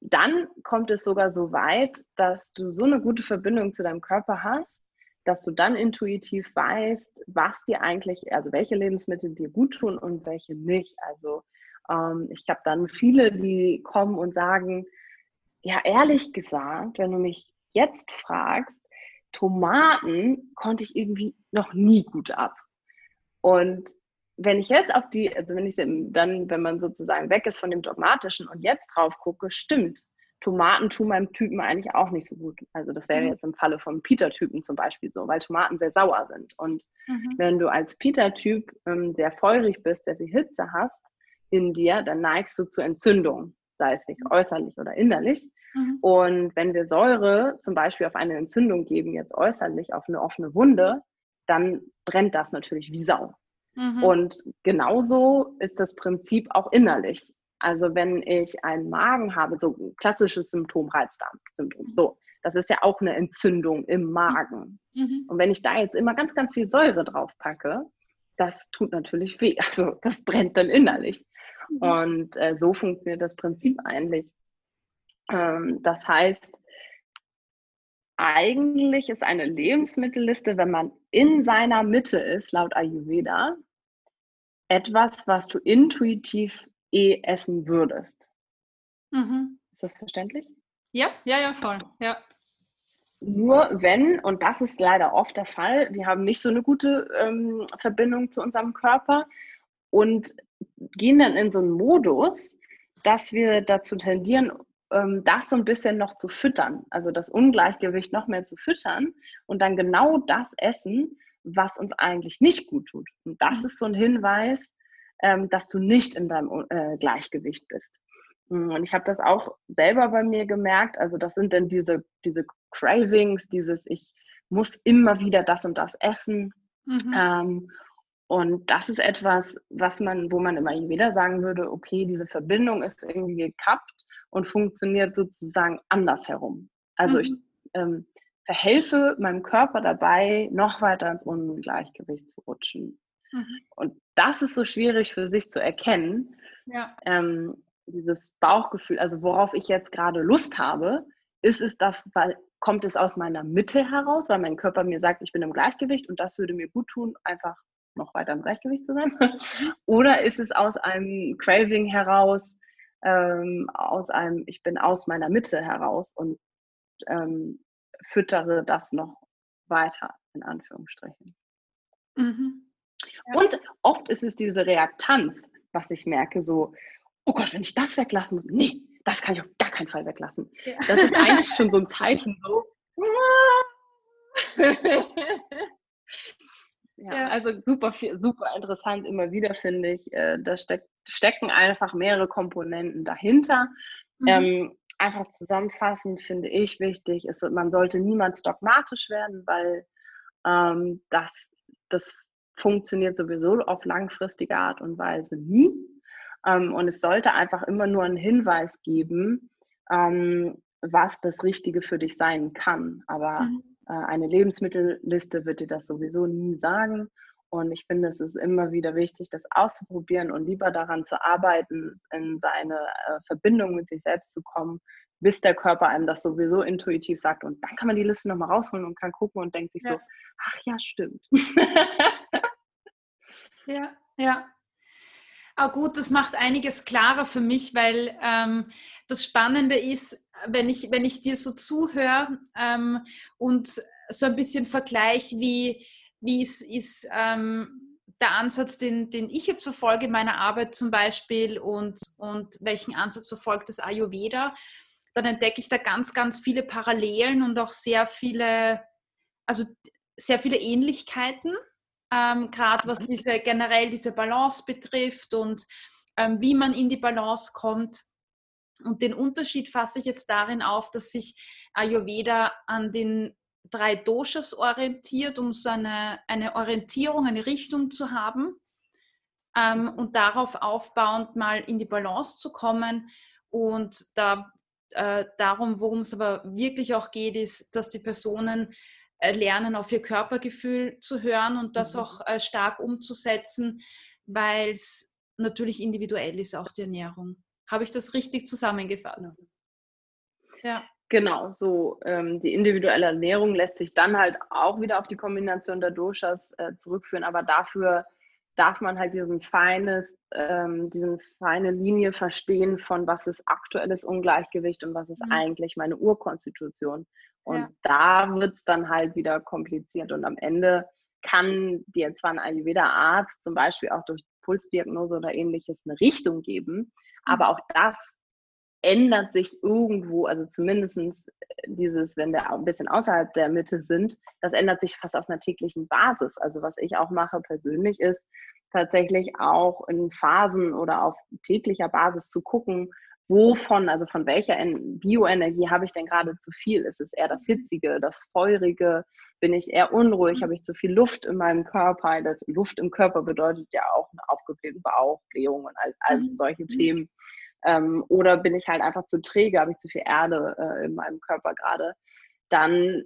dann kommt es sogar so weit, dass du so eine gute Verbindung zu deinem Körper hast, dass du dann intuitiv weißt, was dir eigentlich, also welche Lebensmittel dir gut tun und welche nicht. Also ähm, ich habe dann viele, die kommen und sagen, ja, ehrlich gesagt, wenn du mich jetzt fragst, Tomaten konnte ich irgendwie noch nie gut ab. Und wenn ich jetzt auf die, also wenn ich dann, wenn man sozusagen weg ist von dem Dogmatischen und jetzt drauf gucke, stimmt, Tomaten tun meinem Typen eigentlich auch nicht so gut. Also das wäre mhm. jetzt im Falle vom Peter-Typen zum Beispiel so, weil Tomaten sehr sauer sind. Und mhm. wenn du als Peter-Typ ähm, sehr feurig bist, sehr viel Hitze hast in dir, dann neigst du zu Entzündung, sei es nicht mhm. äußerlich oder innerlich. Mhm. Und wenn wir Säure zum Beispiel auf eine Entzündung geben, jetzt äußerlich auf eine offene Wunde, dann brennt das natürlich wie Sau. Mhm. Und genauso ist das Prinzip auch innerlich. Also wenn ich einen Magen habe, so ein klassisches Symptom, Reizdarmsyndrom, so, das ist ja auch eine Entzündung im Magen. Mhm. Und wenn ich da jetzt immer ganz, ganz viel Säure drauf packe, das tut natürlich weh. [LAUGHS] Also das brennt dann innerlich. Mhm. Und äh, so funktioniert das Prinzip eigentlich. Ähm, das heißt, eigentlich ist eine Lebensmittelliste, wenn man in seiner Mitte ist, laut Ayurveda, etwas, was du intuitiv eh essen würdest. Mhm. Ist das verständlich? Ja, ja, ja, voll. Ja. Nur wenn, und das ist leider oft der Fall, wir haben nicht so eine gute ähm, Verbindung zu unserem Körper und gehen dann in so einen Modus, dass wir dazu tendieren, ähm, das so ein bisschen noch zu füttern, also das Ungleichgewicht noch mehr zu füttern und dann genau das essen, was uns eigentlich nicht gut tut. Und das mhm. ist so ein Hinweis, ähm, dass du nicht in deinem äh, Gleichgewicht bist. Mm, und ich habe das auch selber bei mir gemerkt. Also das sind dann diese, diese Cravings, dieses ich muss immer wieder das und das essen. Mhm. Ähm, und das ist etwas, was man, wo man immer wieder sagen würde, okay, diese Verbindung ist irgendwie gekappt und funktioniert sozusagen andersherum. Also mhm. ich ähm, verhelfe meinem Körper dabei, noch weiter ins Ungleichgewicht zu rutschen. Mhm. Und das ist so schwierig für sich zu erkennen. Ja. Ähm, dieses Bauchgefühl, also worauf ich jetzt gerade Lust habe, ist es das, weil kommt es aus meiner Mitte heraus, weil mein Körper mir sagt, ich bin im Gleichgewicht und das würde mir gut tun, einfach noch weiter im Gleichgewicht zu sein? [LAUGHS] Oder ist es aus einem Craving heraus, ähm, aus einem, ich bin aus meiner Mitte heraus und ähm, füttere das noch weiter, in Anführungsstrichen. Mhm. Und oft ist es diese Reaktanz, was ich merke, so, oh Gott, wenn ich das weglassen muss, nee, das kann ich auf gar keinen Fall weglassen. Ja. Das ist eigentlich schon so ein [LAUGHS] Zeichen, so. [LAUGHS] ja, ja, also super, super interessant immer wieder, finde ich. Äh, da steck, stecken einfach mehrere Komponenten dahinter. Mhm. Ähm, einfach zusammenfassend finde ich wichtig, ist, man sollte niemals dogmatisch werden, weil ähm, das, das funktioniert sowieso auf langfristige Art und Weise nie. Ähm, und es sollte einfach immer nur einen Hinweis geben, ähm, was das Richtige für dich sein kann. Aber mhm. Äh, eine Lebensmittelliste wird dir das sowieso nie sagen. Und ich finde, es ist immer wieder wichtig, das auszuprobieren und lieber daran zu arbeiten, in seine äh, Verbindung mit sich selbst zu kommen, bis der Körper einem das sowieso intuitiv sagt. Und dann kann man die Liste nochmal rausholen und kann gucken und denkt sich ja. so, ach ja, stimmt. [LAUGHS] Ja, ja. Ah, gut, das macht einiges klarer für mich, weil ähm, das Spannende ist, wenn ich, wenn ich dir so zuhöre ähm, und so ein bisschen vergleiche, wie, wie es ist ähm, der Ansatz, den, den ich jetzt verfolge in meiner Arbeit zum Beispiel und, und welchen Ansatz verfolgt das Ayurveda, dann entdecke ich da ganz, ganz viele Parallelen und auch sehr viele, also sehr viele Ähnlichkeiten ähm, gerade was mhm. diese generell diese Balance betrifft und ähm, wie man in die Balance kommt. Und den Unterschied fasse ich jetzt darin auf, dass sich Ayurveda an den drei Doshas orientiert, um so eine, eine Orientierung, eine Richtung zu haben ähm, und darauf aufbauend mal in die Balance zu kommen. Und da, äh, darum, worum es aber wirklich auch geht, ist, dass die Personen lernen, auf ihr Körpergefühl zu hören und das mhm. auch äh, stark umzusetzen, weil es natürlich individuell ist, auch die Ernährung. Habe ich das richtig zusammengefasst? Ja. Genau, so ähm, die individuelle Ernährung lässt sich dann halt auch wieder auf die Kombination der Doshas äh, zurückführen, aber dafür darf man halt diesen feines, ähm, diesen feine Linie verstehen von was ist aktuelles Ungleichgewicht und was ist mhm. eigentlich meine Urkonstitution. Und ja. da wird es dann halt wieder kompliziert. Und am Ende kann dir zwar ein Ayurveda-Arzt zum Beispiel auch durch Pulsdiagnose oder ähnliches eine Richtung geben. Aber mhm. auch das ändert sich irgendwo, also zumindest dieses, wenn wir ein bisschen außerhalb der Mitte sind, das ändert sich fast auf einer täglichen Basis. Also was ich auch mache persönlich ist, tatsächlich auch in Phasen oder auf täglicher Basis zu gucken, wovon, also von welcher Bioenergie habe ich denn gerade zu viel? Ist es eher das Hitzige, das Feurige? Bin ich eher unruhig? Habe ich zu viel Luft in meinem Körper? Das Luft im Körper bedeutet ja auch eine aufgeblähte Bauch, Blähung und all, all mhm. solche Themen. Ähm, oder bin ich halt einfach zu träge, habe ich zu viel Erde äh, in meinem Körper gerade? Dann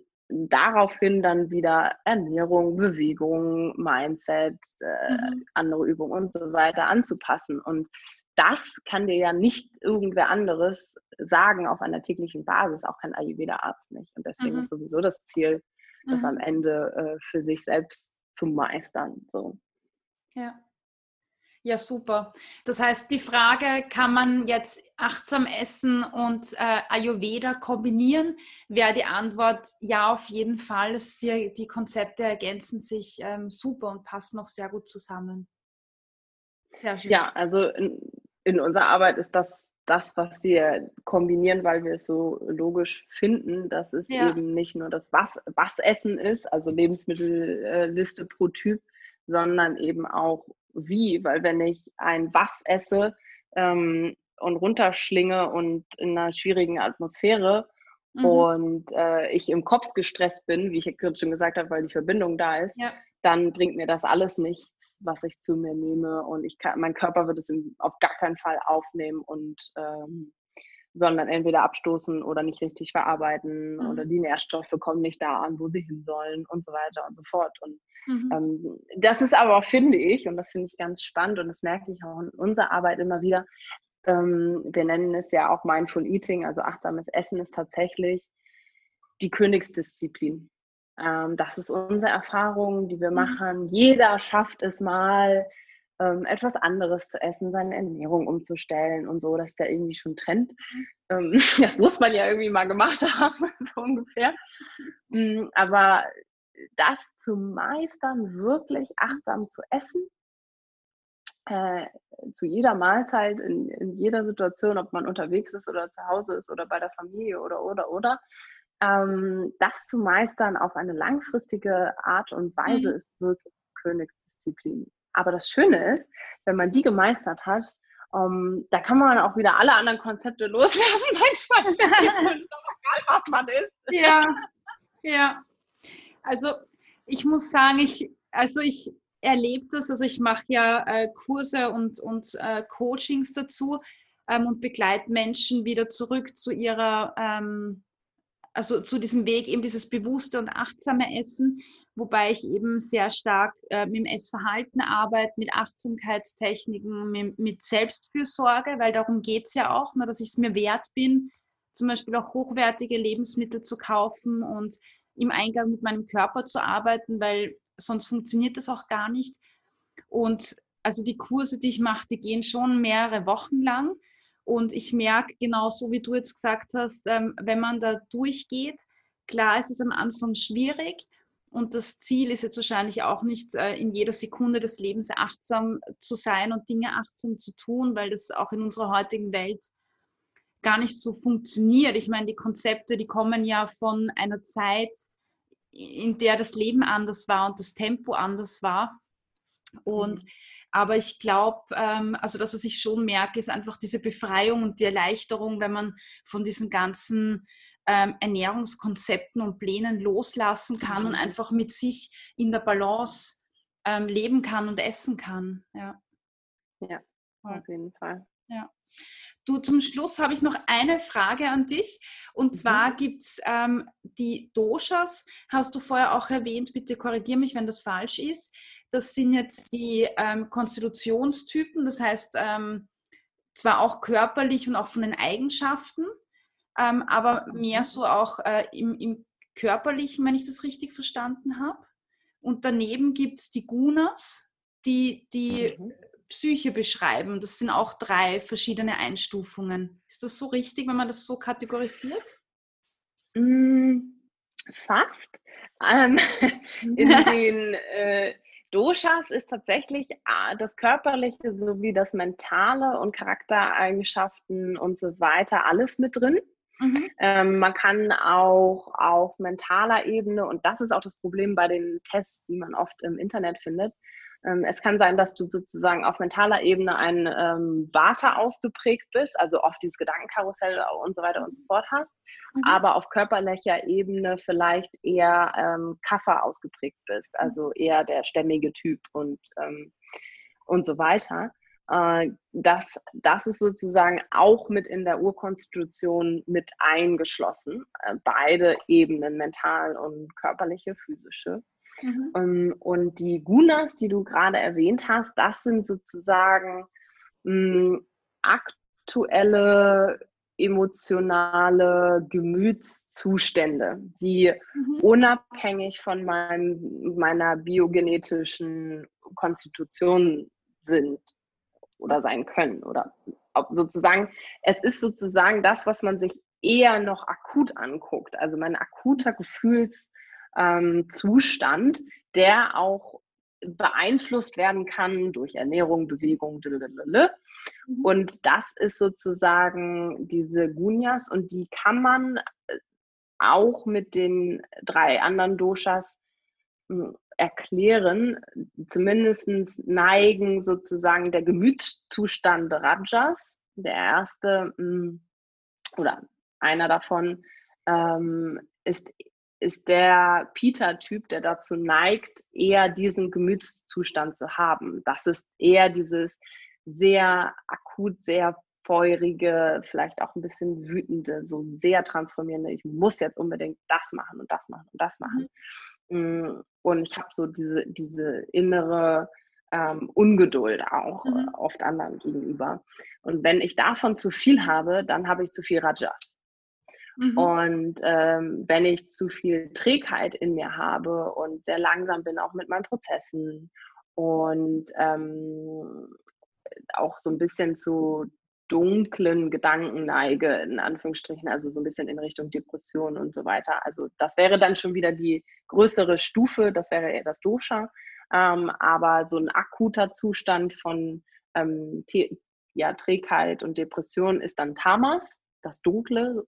daraufhin dann wieder Ernährung, Bewegung, Mindset, äh, mhm. andere Übungen und so weiter anzupassen. Und das kann dir ja nicht irgendwer anderes sagen auf einer täglichen Basis, auch kein Ayurveda-Arzt nicht. Und deswegen mhm. ist sowieso das Ziel, das mhm. am Ende äh, für sich selbst zu meistern. So. Ja. Ja, super. Das heißt, die Frage, kann man jetzt achtsam essen und äh, Ayurveda kombinieren, wäre die Antwort ja, auf jeden Fall. Die, die Konzepte ergänzen sich ähm, super und passen auch sehr gut zusammen. Sehr schön. Ja, also in, in unserer Arbeit ist das das, was wir kombinieren, weil wir es so logisch finden, dass es ja. eben nicht nur das was, was Essen ist, also Lebensmittelliste pro Typ, sondern eben auch wie, weil wenn ich ein was esse ähm, und runterschlinge und in einer schwierigen Atmosphäre mhm. und äh, ich im Kopf gestresst bin, wie ich gerade schon gesagt habe, weil die Verbindung da ist, ja. dann bringt mir das alles nichts, was ich zu mir nehme und ich kann, mein Körper wird es auf gar keinen Fall aufnehmen und ähm, sondern entweder abstoßen oder nicht richtig verarbeiten mhm. oder die Nährstoffe kommen nicht da an, wo sie hin sollen und so weiter und so fort. Und mhm. ähm, das ist aber, finde ich, und das finde ich ganz spannend und das merke ich auch in unserer Arbeit immer wieder, wir nennen es ja auch Mindful Eating, also achtsames Essen ist tatsächlich die Königsdisziplin. Ähm, das ist unsere Erfahrung, die wir mhm. machen. Jeder schafft es mal, ähm, etwas anderes zu essen, seine Ernährung umzustellen und so. Das ist ja irgendwie schon Trend. Ähm, [LAUGHS] das muss man ja irgendwie mal gemacht [LAUGHS] haben, so ungefähr. Mm, aber das zu meistern, wirklich achtsam zu essen, äh, zu jeder Mahlzeit, in, in, jeder Situation, ob man unterwegs ist oder zu Hause ist oder bei der Familie oder, oder, oder, ähm, das zu meistern auf eine langfristige Art und Weise mhm. ist wirklich Königsdisziplin. Aber das Schöne ist, wenn man die gemeistert hat, um, ähm, da kann man auch wieder alle anderen Konzepte [LAUGHS] loslassen. Manchmal [LAUGHS] egal, was man isst. Ja, ja. Also ich muss sagen, ich, also ich erlebe das, also ich mache ja äh, Kurse und, und äh, Coachings dazu ähm, und begleite Menschen wieder zurück zu ihrer ähm, also zu diesem Weg eben dieses bewusste und achtsame Essen, wobei ich eben sehr stark äh, mit dem Essverhalten arbeite, mit Achtsamkeitstechniken, mit, mit Selbstfürsorge, weil darum geht es ja auch, ne, dass ich es mir wert bin, zum Beispiel auch hochwertige Lebensmittel zu kaufen und im Eingang mit meinem Körper zu arbeiten, weil sonst funktioniert das auch gar nicht. Und also die Kurse, die ich mache, die gehen schon mehrere Wochen lang. Und ich merke genauso, wie du jetzt gesagt hast, ähm, wenn man da durchgeht, klar ist es am Anfang schwierig. Und das Ziel ist jetzt wahrscheinlich auch nicht, äh, in jeder Sekunde des Lebens achtsam zu sein und Dinge achtsam zu tun, weil das auch in unserer heutigen Welt gar nicht so funktioniert. Ich meine, die Konzepte, die kommen ja von einer Zeit, in der das Leben anders war und das Tempo anders war. Und mhm. Aber ich glaube, ähm, also das, was ich schon merke, ist einfach diese Befreiung und die Erleichterung, wenn man von diesen ganzen ähm, Ernährungskonzepten und Plänen loslassen kann und einfach mit sich in der Balance ähm, leben kann und essen kann. Ja, ja auf jeden Fall. Ja. Du, zum Schluss habe ich noch eine Frage an dich. Und mhm. zwar gibt es ähm, die Doshas, hast du vorher auch erwähnt, bitte korrigiere mich, wenn das falsch ist. Das sind jetzt die ähm, Konstitutionstypen, das heißt ähm, zwar auch körperlich und auch von den Eigenschaften, ähm, aber mehr mhm. so auch äh, im, im körperlichen, wenn ich das richtig verstanden habe. Und daneben gibt es die Gunas, die die mhm. Psyche beschreiben. Das sind auch drei verschiedene Einstufungen. Ist das so richtig, wenn man das so kategorisiert? Mm, fast. Ähm, [LAUGHS] in [LAUGHS] den, äh, Doshas ist tatsächlich ah, das Körperliche sowie das Mentale und Charaktereigenschaften und so weiter alles mit drin. Mhm. Ähm, man kann auch auf mentaler Ebene, und das ist auch das Problem bei den Tests, die man oft im Internet findet, es kann sein, dass du sozusagen auf mentaler Ebene ein ähm, Vata ausgeprägt bist, also oft dieses Gedankenkarussell und so weiter und so fort hast, mhm. aber auf körperlicher Ebene vielleicht eher ähm, Kapha ausgeprägt bist, also eher der stämmige Typ und, ähm, und so weiter. Äh, das, das ist sozusagen auch mit in der Urkonstitution mit eingeschlossen. Äh, beide Ebenen, mental und körperliche, physische. Mhm. Ähm, und die Gunas, die du gerade erwähnt hast, das sind sozusagen mh, aktuelle emotionale Gemütszustände, die mhm. unabhängig von meinem, meiner biogenetischen Konstitution sind oder sein können oder sozusagen, es ist sozusagen das, was man sich eher noch akut anguckt, also mein akuter Gefühls ähm, Zustand, der auch beeinflusst werden kann durch Ernährung, Bewegung, mhm. und das ist sozusagen diese Gunyas und die kann man äh, auch mit den drei anderen Doshas hm, erklären, zumindest neigen sozusagen der Gemütszustand Rajas, der erste hm, oder einer davon ähm, ist ist der Peter-Typ, der dazu neigt, eher diesen Gemütszustand zu haben. Das ist eher dieses sehr akut, sehr feurige, vielleicht auch ein bisschen wütende, so sehr transformierende, ich muss jetzt unbedingt das machen und das machen und das machen. Mhm. Und ich habe so diese, diese innere ähm, Ungeduld auch mhm. oft anderen gegenüber. Und wenn ich davon zu viel habe, dann habe ich zu viel Rajas. Mhm. Und ähm, wenn ich zu viel Trägheit in mir habe und sehr langsam bin, auch mit meinen Prozessen und ähm, auch so ein bisschen zu dunklen Gedanken neige, in Anführungsstrichen, also so ein bisschen in Richtung Depression und so weiter. Also das wäre dann schon wieder die größere Stufe, das wäre eher das Dosha. Ähm, aber so ein akuter Zustand von ähm, ja, Trägheit und Depression ist dann Tamas, das Dunkle,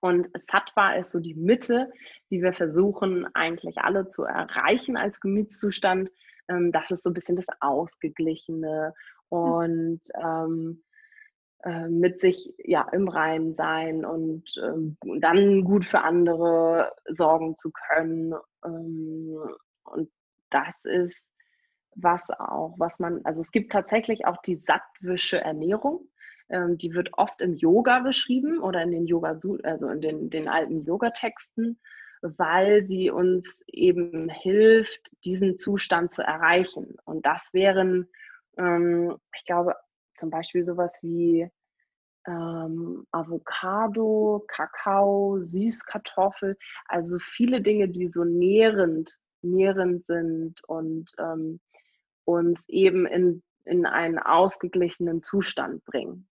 und Sattva ist so die Mitte, die wir versuchen eigentlich alle zu erreichen als Gemütszustand. Ähm, das ist so ein bisschen das Ausgeglichene und ähm, äh, mit sich ja im Reinen sein und ähm, dann gut für andere sorgen zu können. Ähm, und das ist was auch, was man, also es gibt tatsächlich auch die sattwische Ernährung. Ähm, die wird oft im Yoga beschrieben oder in den Yoga, also in den, den alten Yoga-Texten, weil sie uns eben hilft, diesen Zustand zu erreichen. Und das wären, ähm, ich glaube, zum Beispiel sowas wie ähm, Avocado, Kakao, Süßkartoffel, also viele Dinge, die so nährend, nährend sind und ähm, uns eben in, in einen ausgeglichenen Zustand bringen.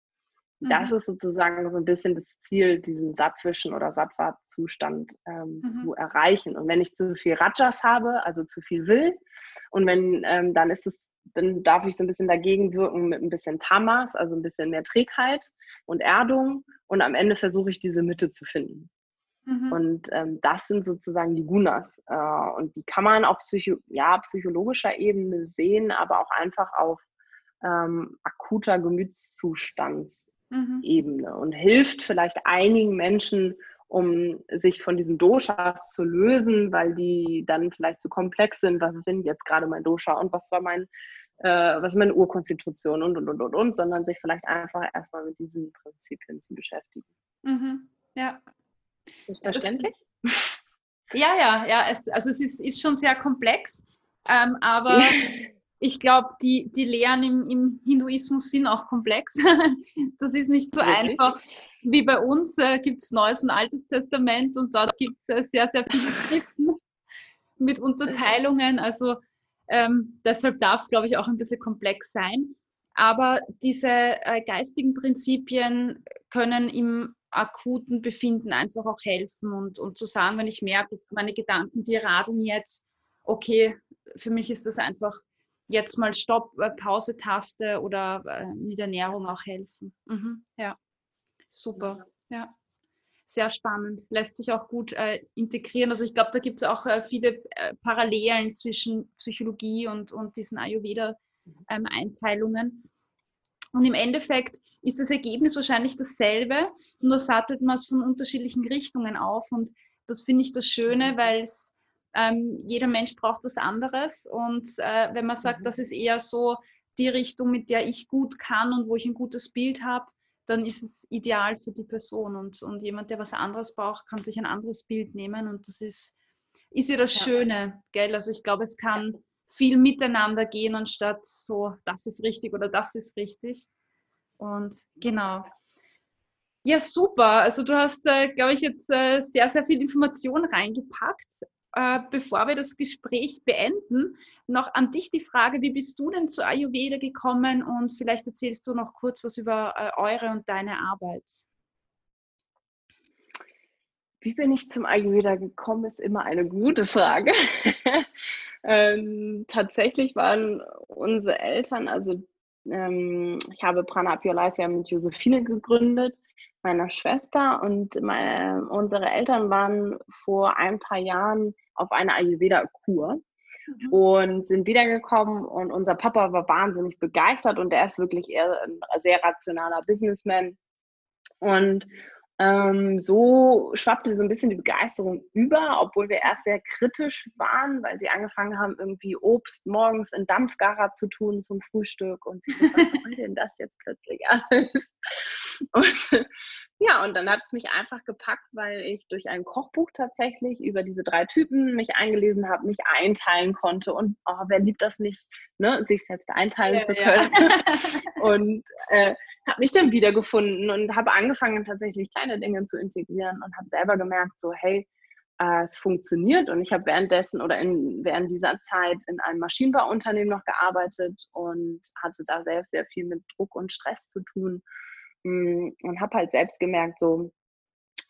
Das mhm. ist sozusagen so ein bisschen das Ziel, diesen sattwischen oder Sattva-Zustand ähm, mhm. zu erreichen. Und wenn ich zu viel Rajas habe, also zu viel will, und wenn ähm, dann ist es, dann darf ich so ein bisschen dagegen wirken mit ein bisschen Tamas, also ein bisschen mehr Trägheit und Erdung. Und am Ende versuche ich diese Mitte zu finden. Mhm. Und ähm, das sind sozusagen die Gunas. Äh, und die kann man auf Psycho ja, psychologischer Ebene sehen, aber auch einfach auf ähm, akuter Gemütszustands mhm. Ebene und hilft vielleicht einigen Menschen, um sich von diesen Doshas zu lösen, weil die dann vielleicht zu komplex sind. Was ist denn jetzt gerade mein Dosha und was war mein, äh, was ist meine Urkonstitution und und und und und, sondern sich vielleicht einfach erstmal mit diesen Prinzipien zu beschäftigen. Mhm. Ja. Ist verständlich? Ja, ja, ja. Es, also es ist, ist schon sehr komplex, ähm, aber [LAUGHS] ich glaube, die, die Lehren im, im, Hinduismus sind auch komplex. [LAUGHS] Das ist nicht so Wirklich? einfach wie bei uns. Äh, gibt es Neues und Altes Testament und dort gibt es äh, sehr, sehr viele Schriften [LAUGHS] mit Unterteilungen. Also ähm, deshalb darf es, glaube ich, auch ein bisschen komplex sein. Aber diese äh, geistigen Prinzipien können im akuten Befinden einfach auch helfen und, und zu sagen, wenn ich merke, meine Gedanken, die radeln jetzt, okay, für mich ist das einfach jetzt mal Stopp, äh, Pause-Taste oder äh, mit Ernährung auch helfen. Mhm, ja, super. Ja, sehr spannend. Lässt sich auch gut äh, integrieren. Also ich glaube, da gibt es auch äh, viele äh, Parallelen zwischen Psychologie und, und diesen Ayurveda-Einteilungen. Ähm, und im Endeffekt ist das Ergebnis wahrscheinlich dasselbe, nur sattelt man es von unterschiedlichen Richtungen auf. Und das finde ich das Schöne, weil es ähm, jeder Mensch braucht was anderes. Und äh, wenn man sagt, mhm. das ist eher so die Richtung, mit der ich gut kann und wo ich ein gutes Bild habe, dann ist es ideal für die Person. Und, und jemand, der was anderes braucht, kann sich ein anderes Bild nehmen. Und das ist, ist ja das ja. Schöne, gell? Also ich glaube, es kann viel miteinander gehen, anstatt so, das ist richtig oder das ist richtig. Und genau. Ja, super. Also du hast, äh, glaube ich, jetzt äh, sehr, sehr viel Information reingepackt. Äh, bevor wir das Gespräch beenden, noch an dich die Frage, wie bist du denn zu Ayurveda gekommen und vielleicht erzählst du noch kurz was über äh, eure und deine Arbeit. Wie bin ich zum Ayurveda gekommen, ist immer eine gute Frage. [LAUGHS] ähm, tatsächlich waren unsere Eltern, also ähm, ich habe Prana Up Your Life ja mit Josephine gegründet meiner Schwester und meine, unsere Eltern waren vor ein paar Jahren auf eine Ayurveda-Kur mhm. und sind wiedergekommen und unser Papa war wahnsinnig begeistert und er ist wirklich eher ein sehr rationaler Businessman und ähm, so schwappte so ein bisschen die Begeisterung über, obwohl wir erst sehr kritisch waren, weil sie angefangen haben, irgendwie Obst morgens in Dampfgarer zu tun zum Frühstück und was soll [LAUGHS] denn das jetzt plötzlich alles? Und ja, und dann hat es mich einfach gepackt, weil ich durch ein Kochbuch tatsächlich über diese drei Typen mich eingelesen habe, mich einteilen konnte. Und oh, wer liebt das nicht, ne, sich selbst einteilen ja, zu können? Ja. [LAUGHS] und äh, habe mich dann wiedergefunden und habe angefangen, tatsächlich kleine Dinge zu integrieren und habe selber gemerkt, so, hey, äh, es funktioniert. Und ich habe währenddessen oder in, während dieser Zeit in einem Maschinenbauunternehmen noch gearbeitet und hatte da sehr, sehr viel mit Druck und Stress zu tun und habe halt selbst gemerkt, so,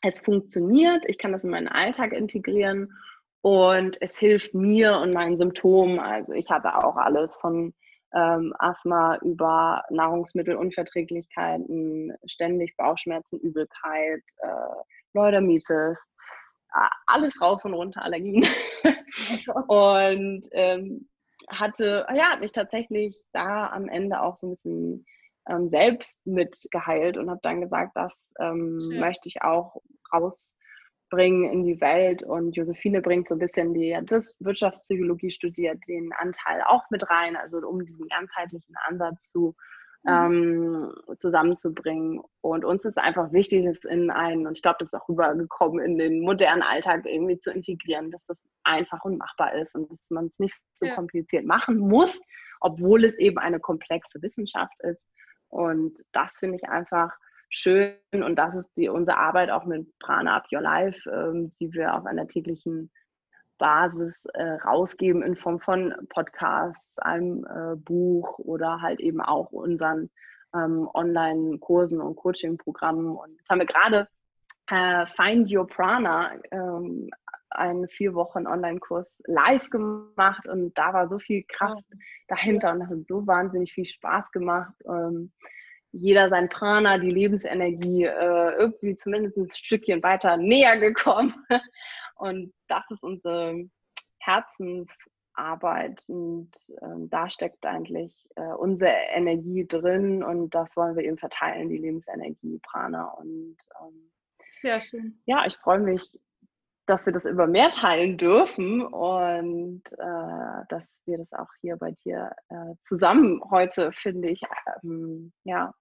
es funktioniert, ich kann das in meinen Alltag integrieren und es hilft mir und meinen Symptomen. Also ich hatte auch alles von ähm, Asthma über Nahrungsmittelunverträglichkeiten, ständig Bauchschmerzen, Übelkeit, äh, Neurodermitis, alles rauf und runter, Allergien. und ähm, hatte, ja, hat mich tatsächlich da am Ende auch so ein bisschen ähm, selbst mitgeheilt und habe dann gesagt, das ähm, möchte ich auch rausbringen in die Welt. Und Josephine bringt so ein bisschen die Wirtschaftspsychologie studiert, den Anteil auch mit rein, also um diesen ganzheitlichen Ansatz zu mhm. ähm, zusammenzubringen. Und uns ist einfach wichtig, es in einen, und ich glaube, das ist auch rübergekommen, in den modernen Alltag irgendwie zu integrieren, dass das einfach und machbar ist und dass man es nicht so ja. kompliziert machen muss, obwohl es eben eine komplexe Wissenschaft ist. Und das finde ich einfach schön und das ist die, unsere Arbeit auch mit Prana Up Your Life, ähm, die wir auf einer täglichen Basis äh, rausgeben in Form von Podcasts, einem äh, Buch oder halt eben auch unseren ähm, Online-Kursen und Coaching-Programmen. Und jetzt haben wir gerade äh, Find Your Prana ähm, einen vier Wochen Online-Kurs live gemacht und da war so viel Kraft dahinter und das hat so wahnsinnig viel Spaß gemacht. Ähm, jeder sein Prana, die Lebensenergie äh, irgendwie zumindest ein Stückchen weiter näher gekommen. [LAUGHS] Und das ist unsere Herzensarbeit und ähm, da steckt eigentlich äh, unsere Energie drin und das wollen wir eben verteilen, die Lebensenergie, Prana. Und ähm, sehr schön. Ja, ich freue mich dass wir das immer mehr teilen dürfen und äh, dass wir das auch hier bei dir äh, zusammen heute, finde ich, ähm, ja,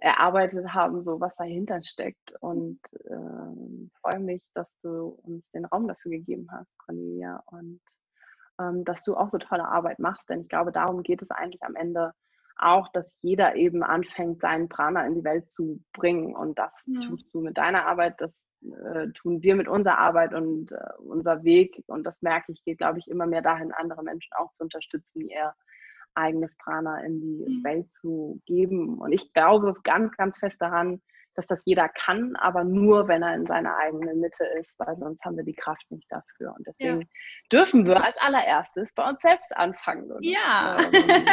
erarbeitet haben, so was dahinter steckt. Und äh, freue mich, dass du uns den Raum dafür gegeben hast, Cornelia, und ähm, dass du auch so tolle Arbeit machst. Denn ich glaube, darum geht es eigentlich am Ende auch, dass jeder eben anfängt, seinen Prana in die Welt zu bringen. Und das ja. tust du mit deiner Arbeit, das äh, tun wir mit unserer Arbeit und äh, unser Weg, und das merke ich, geht, glaube ich, immer mehr dahin, andere Menschen auch zu unterstützen, ihr eigenes Prana in die mhm. Welt zu geben. Und ich glaube ganz, ganz fest daran, dass das jeder kann, aber nur, wenn er in seiner eigenen Mitte ist, weil sonst haben wir die Kraft nicht dafür. Und deswegen ja. dürfen wir als allererstes bei uns selbst anfangen. Und, ja. Ähm,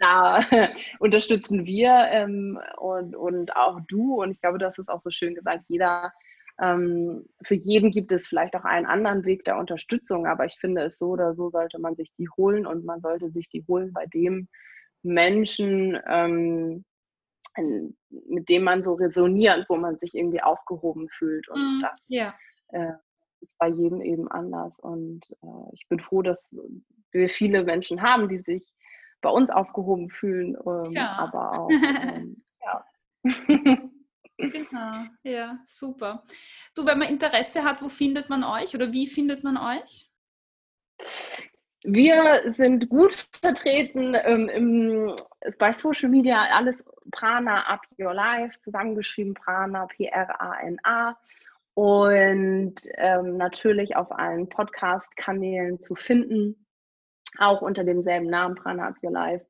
da [LAUGHS] unterstützen wir ähm, und, und auch du. Und ich glaube, das ist auch so schön gesagt, jeder ähm, für jeden gibt es vielleicht auch einen anderen Weg der Unterstützung, aber ich finde es so oder so sollte man sich die holen und man sollte sich die holen bei dem Menschen, ähm, mit dem man so resoniert, wo man sich irgendwie aufgehoben fühlt. Und mm, das yeah. äh, ist bei jedem eben anders. Und äh, ich bin froh, dass wir viele Menschen haben, die sich bei uns aufgehoben fühlen, ähm, ja. aber auch, [LAUGHS] ähm, ja. Genau, ja, super. Du, wenn man Interesse hat, wo findet man euch oder wie findet man euch? Wir sind gut vertreten ähm, im, bei Social Media, alles Prana Up Your Life, zusammengeschrieben Prana, P-R-A-N-A. Und ähm, natürlich auf allen Podcast-Kanälen zu finden, auch unter demselben Namen Prana Up Your Life.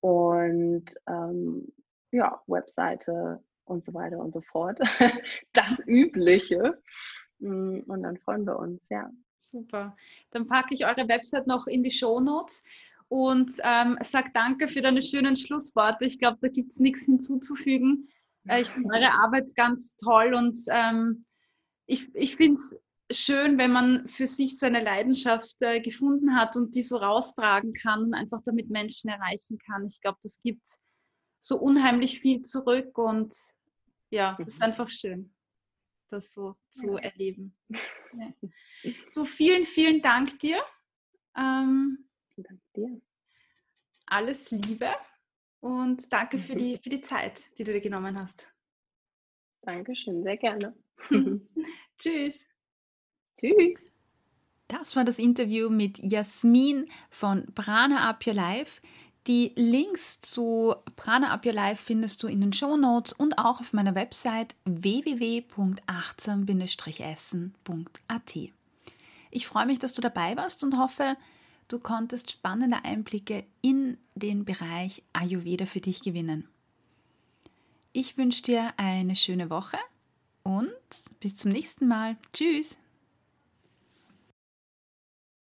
Und ähm, ja, Webseite und so weiter und so fort. [LAUGHS] Das Übliche. Mm, und dann freuen wir uns, ja. Super. Dann packe ich eure Website noch in die Show Notes und ähm, sage danke für deine schönen Schlussworte. Ich glaube, da gibt es nichts hinzuzufügen. Äh, ich finde eure Arbeit ganz toll und ähm, ich, ich finde es schön, wenn man für sich so eine Leidenschaft äh, gefunden hat und die so raustragen kann und einfach damit Menschen erreichen kann. Ich glaube, das gibt so unheimlich viel zurück und ja, es ist mhm. einfach schön, das so zu ja. erleben. [LAUGHS] Ja. Du, vielen, vielen Dank dir. Ähm, Danke dir. Alles Liebe und danke für die, für die Zeit, die du dir genommen hast. Dankeschön, sehr gerne. [LAUGHS] [LAUGHS] Tschüss. Tschüss. Das war das Interview mit Jasmin von Prana Up Your Life. Die Links zu Prana Up Your Life findest du in den Show Notes und auch auf meiner Website www.achtsam-essen.at. Ich freue mich, dass du dabei warst und hoffe, du konntest spannende Einblicke in den Bereich Ayurveda für dich gewinnen. Ich wünsche dir eine schöne Woche und bis zum nächsten Mal. Tschüss!